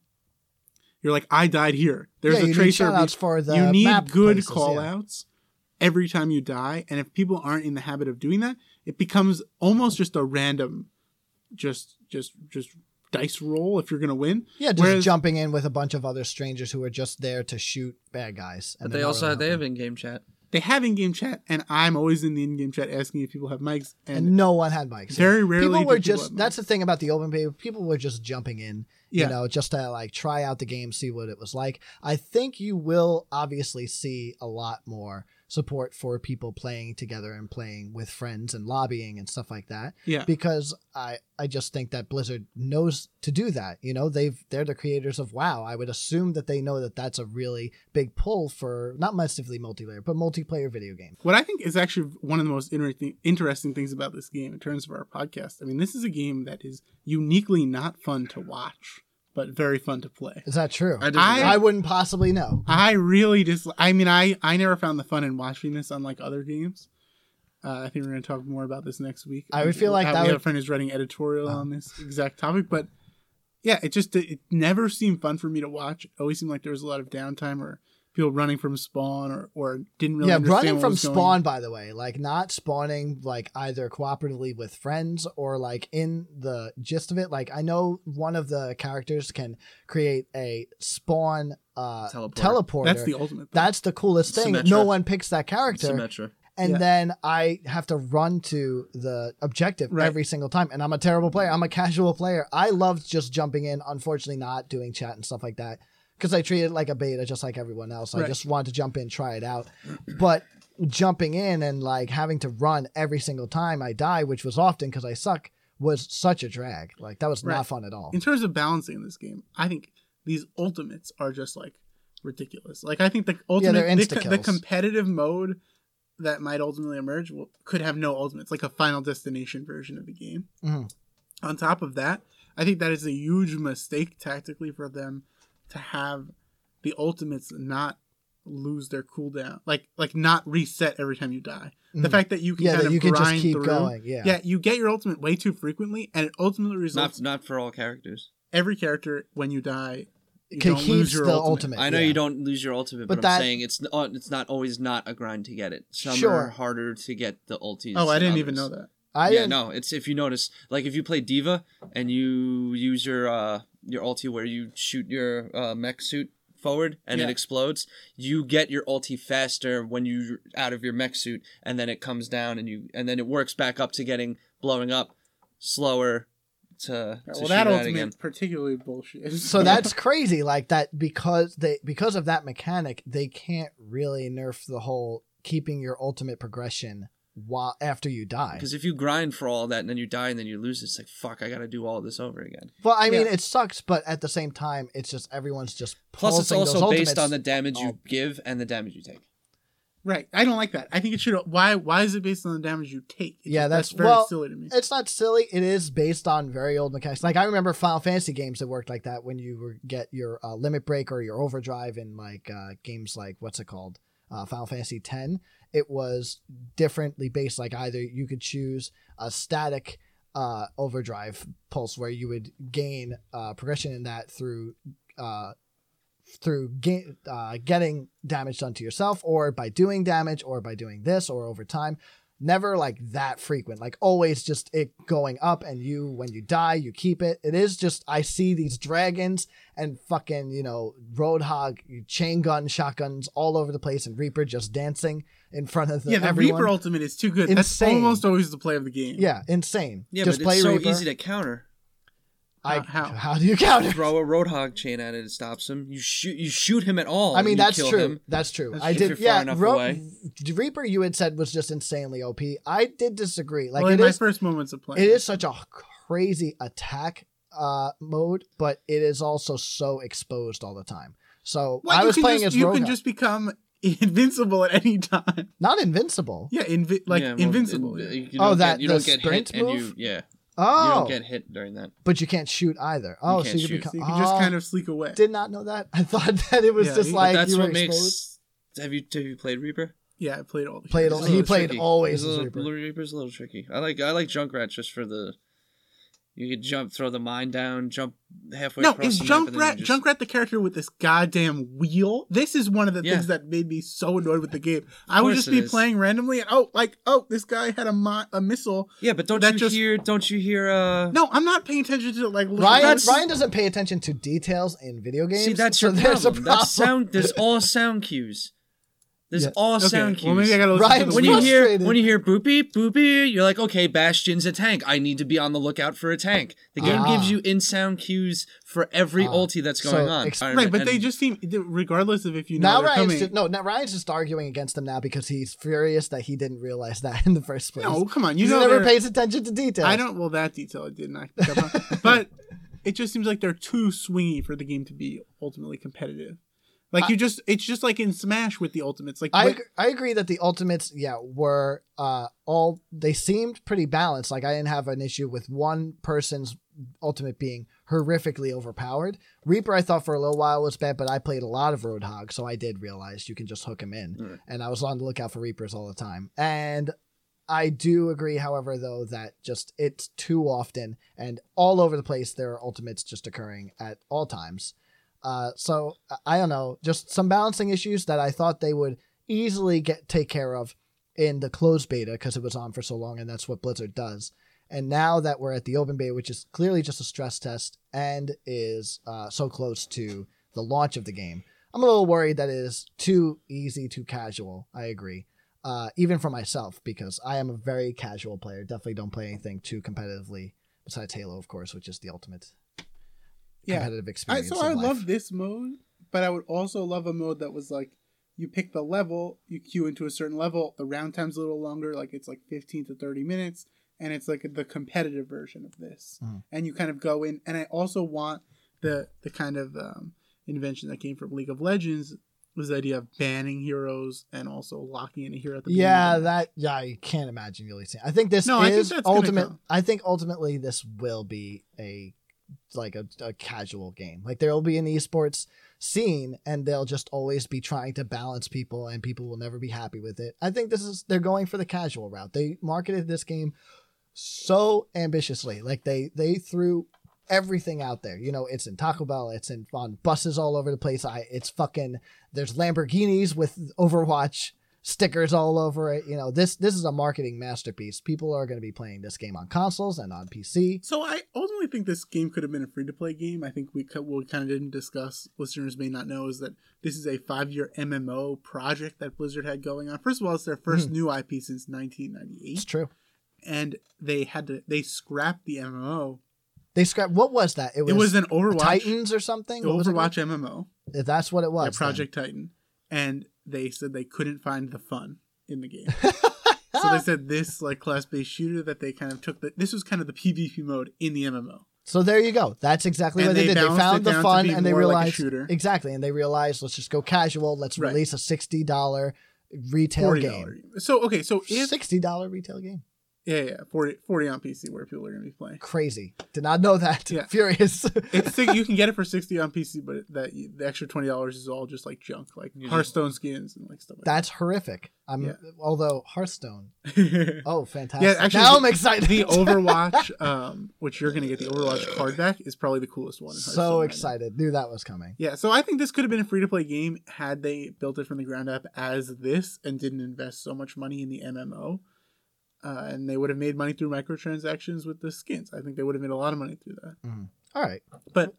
C: You're like, I died here. There's
A: yeah,
C: a
A: need
C: tracer.
A: for the
C: you need good
A: places,
C: call
A: yeah.
C: outs every time you die, and if people aren't in the habit of doing that, it becomes almost just a random, just just just dice roll if you're gonna win.
A: Yeah, just
C: Whereas-
A: jumping in with a bunch of other strangers who are just there to shoot bad guys. and
B: But
A: they're
B: they
A: not
B: also
A: really
B: they have in-game chat.
C: They have in-game chat, and I'm always in the in-game chat asking if people have mics, and,
A: and no one had mics.
C: very rarely
A: people were just
C: have
A: that's the thing about the open beta people were just jumping in
C: Yeah.
A: you know just to like try out the game see what it was like i think you will obviously see a lot more support for people playing together and playing with friends and lobbying and stuff like that
C: yeah.
A: because i i just think that blizzard knows to do that you know they've they're the creators of wow i would assume that they know that that's a really big pull for not massively multiplayer but multiplayer video games
C: What I think is actually one of the most interesting interesting things about this game in terms of our podcast. I mean, this is a game that is uniquely not fun to watch, but very fun to play.
A: is that true
B: I,
C: I-
A: I wouldn't possibly know
C: I really just, I mean, I I never found the fun in watching this, unlike other games. Uh, I think we're going to talk more about this next week.
A: I would feel like
C: Uh,
A: that
C: we have a friend who's writing editorial
A: Oh.
C: on this exact topic, but yeah, it just it never seemed fun for me to watch. It always seemed like there was a lot of downtime or people running from spawn or or didn't really
A: yeah, running
C: what
A: from
C: was going
A: spawn,
C: on.
A: by the way, like not spawning like either cooperatively with friends or like in the gist of it. Like I know one of the characters can create a spawn uh
B: Teleporter.
A: teleporter.
C: That's the ultimate. thing.
A: That's the coolest thing.
B: Symmetra.
A: No one picks that character.
B: Symmetra.
A: and
C: Yeah.
A: then I have to run to the objective
C: Right.
A: every single time. And I'm a terrible player. I'm a casual player. I loved just jumping in. Unfortunately, not doing chat and stuff like that because I treat it like a beta, just like everyone else. I just wanted to jump in, try it out. But jumping in and like having to run every single time I die, which was often because I suck, was such a drag. Like that was
C: Right.
A: not fun at all.
C: in terms of balancing this game, I think these ultimates are just like ridiculous. Like I think the ultimate,
A: they're
C: the, the competitive mode that might ultimately emerge will, could have no ultimates, like a Final Destination version of the game.
A: Mhm.
C: On top of that, I think that is a huge mistake tactically for them to have the ultimates not lose their cooldown, like like not reset every time you die. The
A: Mhm.
C: fact that you can
A: Yeah,
C: kind of
A: you can just
C: grind
A: keep
C: through,
A: going. Yeah.
C: yeah, you get your ultimate way too frequently, and it ultimately results
B: Not not for all characters.
C: every character when you die you
A: Can
C: don't
A: keep
C: lose your
A: the
C: ultimate.
A: ultimate.
B: I know
A: yeah.
B: you don't lose your ultimate,
A: But
B: but,
A: that-
B: I'm saying it's not, it's not always not a grind to get it. Some
A: Sure.
B: are harder to get the ultis.
C: Oh, I didn't even know that.
A: I
B: yeah,
A: didn't-
B: no, it's if you notice, like if you play D.Va and you use your uh your ulti where you shoot your uh, mech suit forward and
C: Yeah.
B: it explodes, you get your ulti faster when you're out of your mech suit, and then it comes down and you and then it works back up to getting blowing up slower to, to
C: well,
B: shoot
C: that
B: at
C: ultimate
B: again.
C: is particularly bullshit.
A: so that's crazy like that because they because of that mechanic they can't really nerf the whole keeping your ultimate progression while after you die
B: Because if you grind for all that and then you die and then you lose, it's like fuck, I got to do all this over again.
A: well i mean
C: Yeah.
A: it sucks but at the same time it's just everyone's just
B: Plus, it's also
A: those
B: based on the damage you
A: Oh.
B: give and the damage you take.
C: right. I don't like that. I think it should. Why? Why is it based on the damage you take? It's
A: Yeah,
C: just-
A: that's-
C: very
A: well,
C: silly to me.
A: it's not silly it is based on very old mechanics like i remember final fantasy games that worked like that when you were get your uh, limit break or your overdrive in like uh, games like what's it called uh, final fantasy 10 it was differently based. Like either you could choose a static uh, overdrive pulse where you would gain uh, progression in that through uh, through ga- uh, getting damage done to yourself or by doing damage or by doing this or over time never like that frequent like always just it going up and you when you die you keep it it is just i see these dragons and fucking you know roadhog chain gun shotguns all over the place and reaper just dancing in front of the,
C: yeah, the
A: everyone.
C: Reaper ultimate is too good. That's almost always the play of the game.
A: yeah insane
B: Yeah,
A: just
B: but
A: play
B: it's so
A: reaper
B: easy to counter.
A: I
C: How- how?
A: how do you counter?
B: Throw a roadhog chain at it, it stops him. You shoot you shoot him at all.
A: I mean that's true.
B: Him.
A: That's true.
C: That's
A: I
C: true.
A: did.
B: If you're far
A: Yeah,
B: enough
A: Ro-
B: away.
A: Reaper you had said was just insanely OP. I did disagree. Like
C: well,
A: it
C: in my
A: is.
C: first moments of playing,
A: It is such a crazy attack uh, mode, but it is also so exposed all the time. So
C: Well,
A: I was playing
C: just,
A: as
C: you
A: Roadhog.
C: can just become invincible at any time.
A: not invincible.
C: Yeah, invi- like
B: Yeah, well,
C: invincible.
B: it-
C: yeah.
B: you
A: Oh, that-
B: get, you
A: the
B: don't get
A: sprint
B: hit and you
A: move?
B: Yeah. You
A: Oh,
B: don't get hit during that.
A: but you can't shoot either. Oh, so
B: can't
A: you
B: shoot.
A: can
C: So you
A: become.
C: can just
A: oh,
C: kind of sneak away.
A: did not know that. I thought that it was
C: Yeah,
A: just
C: you-
A: like
B: that's
A: you were
B: what
A: exposed.
B: makes. Have you have you played Reaper?
C: yeah, I played all the
A: Played all-
B: It's a
A: he played
B: tricky.
A: always
B: It's a
A: as
B: little,
A: Reaper.
B: Reaper. Reaper's a little tricky. I like I like Junkrat just for the. You could jump, throw the mine down, jump halfway
C: No,
B: across
C: is
B: the map, and then
C: Junkrat
B: you just-
C: Junkrat the character with this goddamn wheel? This is one of the
B: Yeah.
C: things that made me so annoyed with the game. I would just be
B: is.
C: playing randomly and oh, like oh, this guy had a mi- a missile.
B: Yeah, but don't
C: that
B: you
C: just-
B: hear? Don't you hear? Uh,
C: No, I'm not paying attention to like
A: Ryan
B: That's-
A: Ryan doesn't pay attention to details in video games.
B: See, that's
A: so
B: your problem.
A: a problem.
B: That's sound. There's all sound cues. There's
A: Yeah.
B: all
C: Okay,
B: sound cues.
C: well maybe I gotta listen
A: Ryan's
C: to
B: when you hear
A: frustrated.
B: when you hear boopy boopy, you're like, okay, Bastion's a tank. I need to be on the lookout for a tank. The game
A: Ah.
B: gives you in sound cues for every
A: Ah.
B: ulti that's
A: So,
B: going on.
A: ex-
C: Right, but they just seem regardless of if you know
A: now Ryan's
C: coming.
A: just, no, now Ryan's just arguing against him now because he's furious that he didn't realize that in the first place.
C: no, come on, you know
A: never pays attention to details.
C: I don't. Well, that detail I did not pick but it just seems like they're too swingy for the game to be ultimately competitive. Like you just, it's just like in Smash with the ultimates. Like
A: I
C: what-
A: I agree that the ultimates, yeah, were uh all they seemed pretty balanced. Like I didn't have an issue with one person's ultimate being horrifically overpowered. Reaper, I thought for a little while was bad, but I played a lot of Roadhog, so I did realize you can just hook him in,
B: Mm.
A: and I was on the lookout for Reapers all the time. And I do agree, however, though that just it's too often and all over the place. There are ultimates just occurring at all times. Uh, so I- don't know, just some balancing issues that I thought they would easily get take care of in the closed beta because it was on for so long, and that's what Blizzard does. And now that we're at the open beta, which is clearly just a stress test and is uh, so close to the launch of the game, I'm a little worried that it is too easy, too casual. I agree. Uh, even for myself, because I am a very casual player. Definitely don't play anything too competitively, besides Halo, of course, which is the ultimate
C: yeah.
A: competitive
C: I,
A: experience.
C: so I
A: life.
C: love this mode, but I would also love a mode that was like you pick the level, you queue into a certain level, the round time's a little longer, like it's like 15 to 30 minutes, and it's like the competitive version of this.
A: Mhm.
C: And you kind of go in, and I also want the the kind of um, invention that came from League of Legends was the idea of banning heroes and also locking in a hero at the
A: Yeah, that yeah, I can't imagine really seeing. I think this
C: No, I think
A: is ultimate. I think ultimately this will be a like a, a casual game. Like there will be an esports scene, and they'll just always be trying to balance people, and people will never be happy with it. I think this is they're going for the casual route. They marketed this game so ambitiously. Like they they threw everything out there. You know, it's in Taco Bell, it's in on buses all over the place. I it's fucking there's Lamborghinis with Overwatch stickers all over it. You know, this this is a marketing masterpiece. People are going to be playing this game on consoles and on PC.
C: So I ultimately think this game could have been a free to play game. I think we co- we kind of didn't discuss, listeners may not know, is that this is a five year MMO project that Blizzard had going on. First of all, it's their 1st
A: Hmm.
C: new IP since 1998.
A: It's
C: 1998,
A: true.
C: and they had to they scrapped the MMO.
A: They scrapped what was that? It was,
C: it was an Overwatch
A: Titans or something. What was it
C: Overwatch MMO,
A: called? That's what it was.
C: yeah,
A: then.
C: Project Titan, and they said they couldn't find the fun in the game. so they said this like class based shooter that they kind of took the this was kind of the PvP mode in the MMO.
A: So there you go. That's exactly
C: And
A: what they,
C: they
A: did. They found the fun and they
C: more like
A: realized exactly, and they realized let's just go casual. Let's
C: Right.
A: release a sixty dollar retail game.
C: So okay, so if
A: Sixty dollar retail game.
C: Yeah, yeah, 40, 40 on PC where people are going to be playing.
A: Crazy. Did not know that.
C: Yeah.
A: Furious.
C: It's si- you can get it for sixty on PC, but that the extra twenty dollars is all just like junk, like
B: You
C: Hearthstone skins and like stuff. Like that.
A: That's horrific. I'm
C: Yeah.
A: although Hearthstone. Oh, fantastic.
C: Yeah, actually,
A: now
C: the-
A: I'm excited.
C: the Overwatch, um, which you're going to get the Overwatch card back, is probably the coolest one. in Hearthstone
A: so
C: right
A: excited. Knew that was coming.
C: Yeah, so I think this could have been a free to play game had they built it from the ground up as this and didn't invest so much money in the MMO. Uh, and they would have made money through microtransactions with the skins. I think they would have made a lot of money through that.
A: All right.
C: But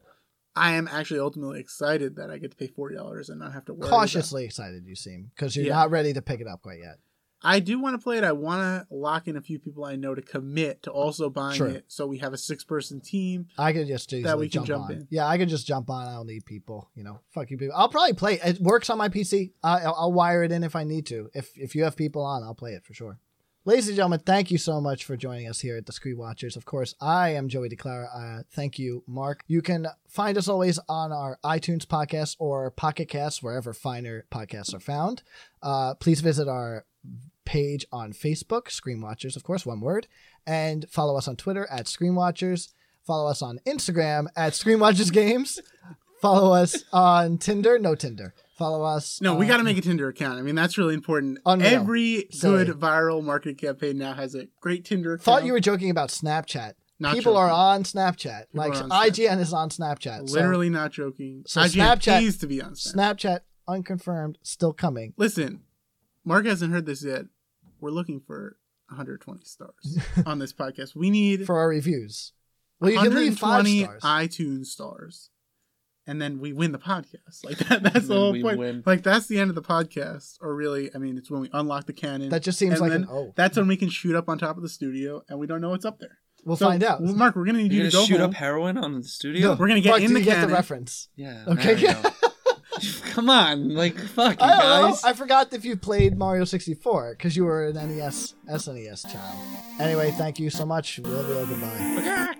C: I am actually ultimately excited that I get to pay forty dollars and not have to worry. about-
A: Cautiously excited you seem because you're
C: Yeah.
A: not ready to pick it up quite yet.
C: I do want to play it. I want to lock in a few people I know to commit to also buying
A: Sure.
C: it, so we have a six-person team.
A: I could just easily
C: we can
A: jump,
C: jump
A: on.
C: in.
A: Yeah, I could just jump on. I don't need people. You know, fuck you people. I'll probably play. It works on my PC. I, I'll, I'll wire it in if I need to. If if you have people on, I'll play it for sure. Ladies and gentlemen, thank you so much for joining us here at the Screen Watchers. Of course, I am Joey DeClara. Uh, thank you, Mark. You can find us always on our iTunes podcast or Pocket Casts, wherever finer podcasts are found. Uh, please visit our page on Facebook, Screen Watchers, of course, one word, and follow us on Twitter at Screen Watchers. Follow us on Instagram at Screen Watchers Games. Follow us on Tinder, no Tinder. Follow us.
C: No, we
A: uh,
C: got to make a Tinder account. I mean, that's really important.
A: Unreal.
C: Every
A: Silly.
C: good viral marketing campaign now has a great Tinder account.
A: Thought you were joking about Snapchat.
C: Not
A: People
C: joking.
A: are on Snapchat. like
C: on
A: IGN is on Snapchat. So
C: literally not joking.
A: so
C: IGN
A: Snapchat-
C: pays to be on Snapchat.
A: Snapchat unconfirmed, still coming.
C: Listen, Mark hasn't heard this yet. We're looking for 120 stars on this podcast. We need
A: for our reviews. Well, you can leave five stars.
C: iTunes stars, and then we win the podcast. Like that, that's the whole point.
B: win.
C: Like that's the end of the podcast, or really, I mean, it's when we unlock the cannon.
A: that just seems
C: and
A: like an oh.
C: That's when we can shoot up on top of the studio, and we don't know what's up there.
A: We'll
C: So,
A: find out.
C: well, Mark, we're gonna need
B: You're
C: you
B: gonna
C: go
B: shoot
C: home.
B: up heroin on the studio?
A: No,
C: We're gonna get
A: Mark,
C: in the
A: you get
C: cannon.
A: the reference.
B: Yeah.
A: Okay.
B: there you go. Come on, like fuck you
A: I don't know.
B: guys.
A: I forgot if you played Mario 64 because you were an NES SNES child. Anyway, thank you so much. We love you all. Goodbye.
B: Okay.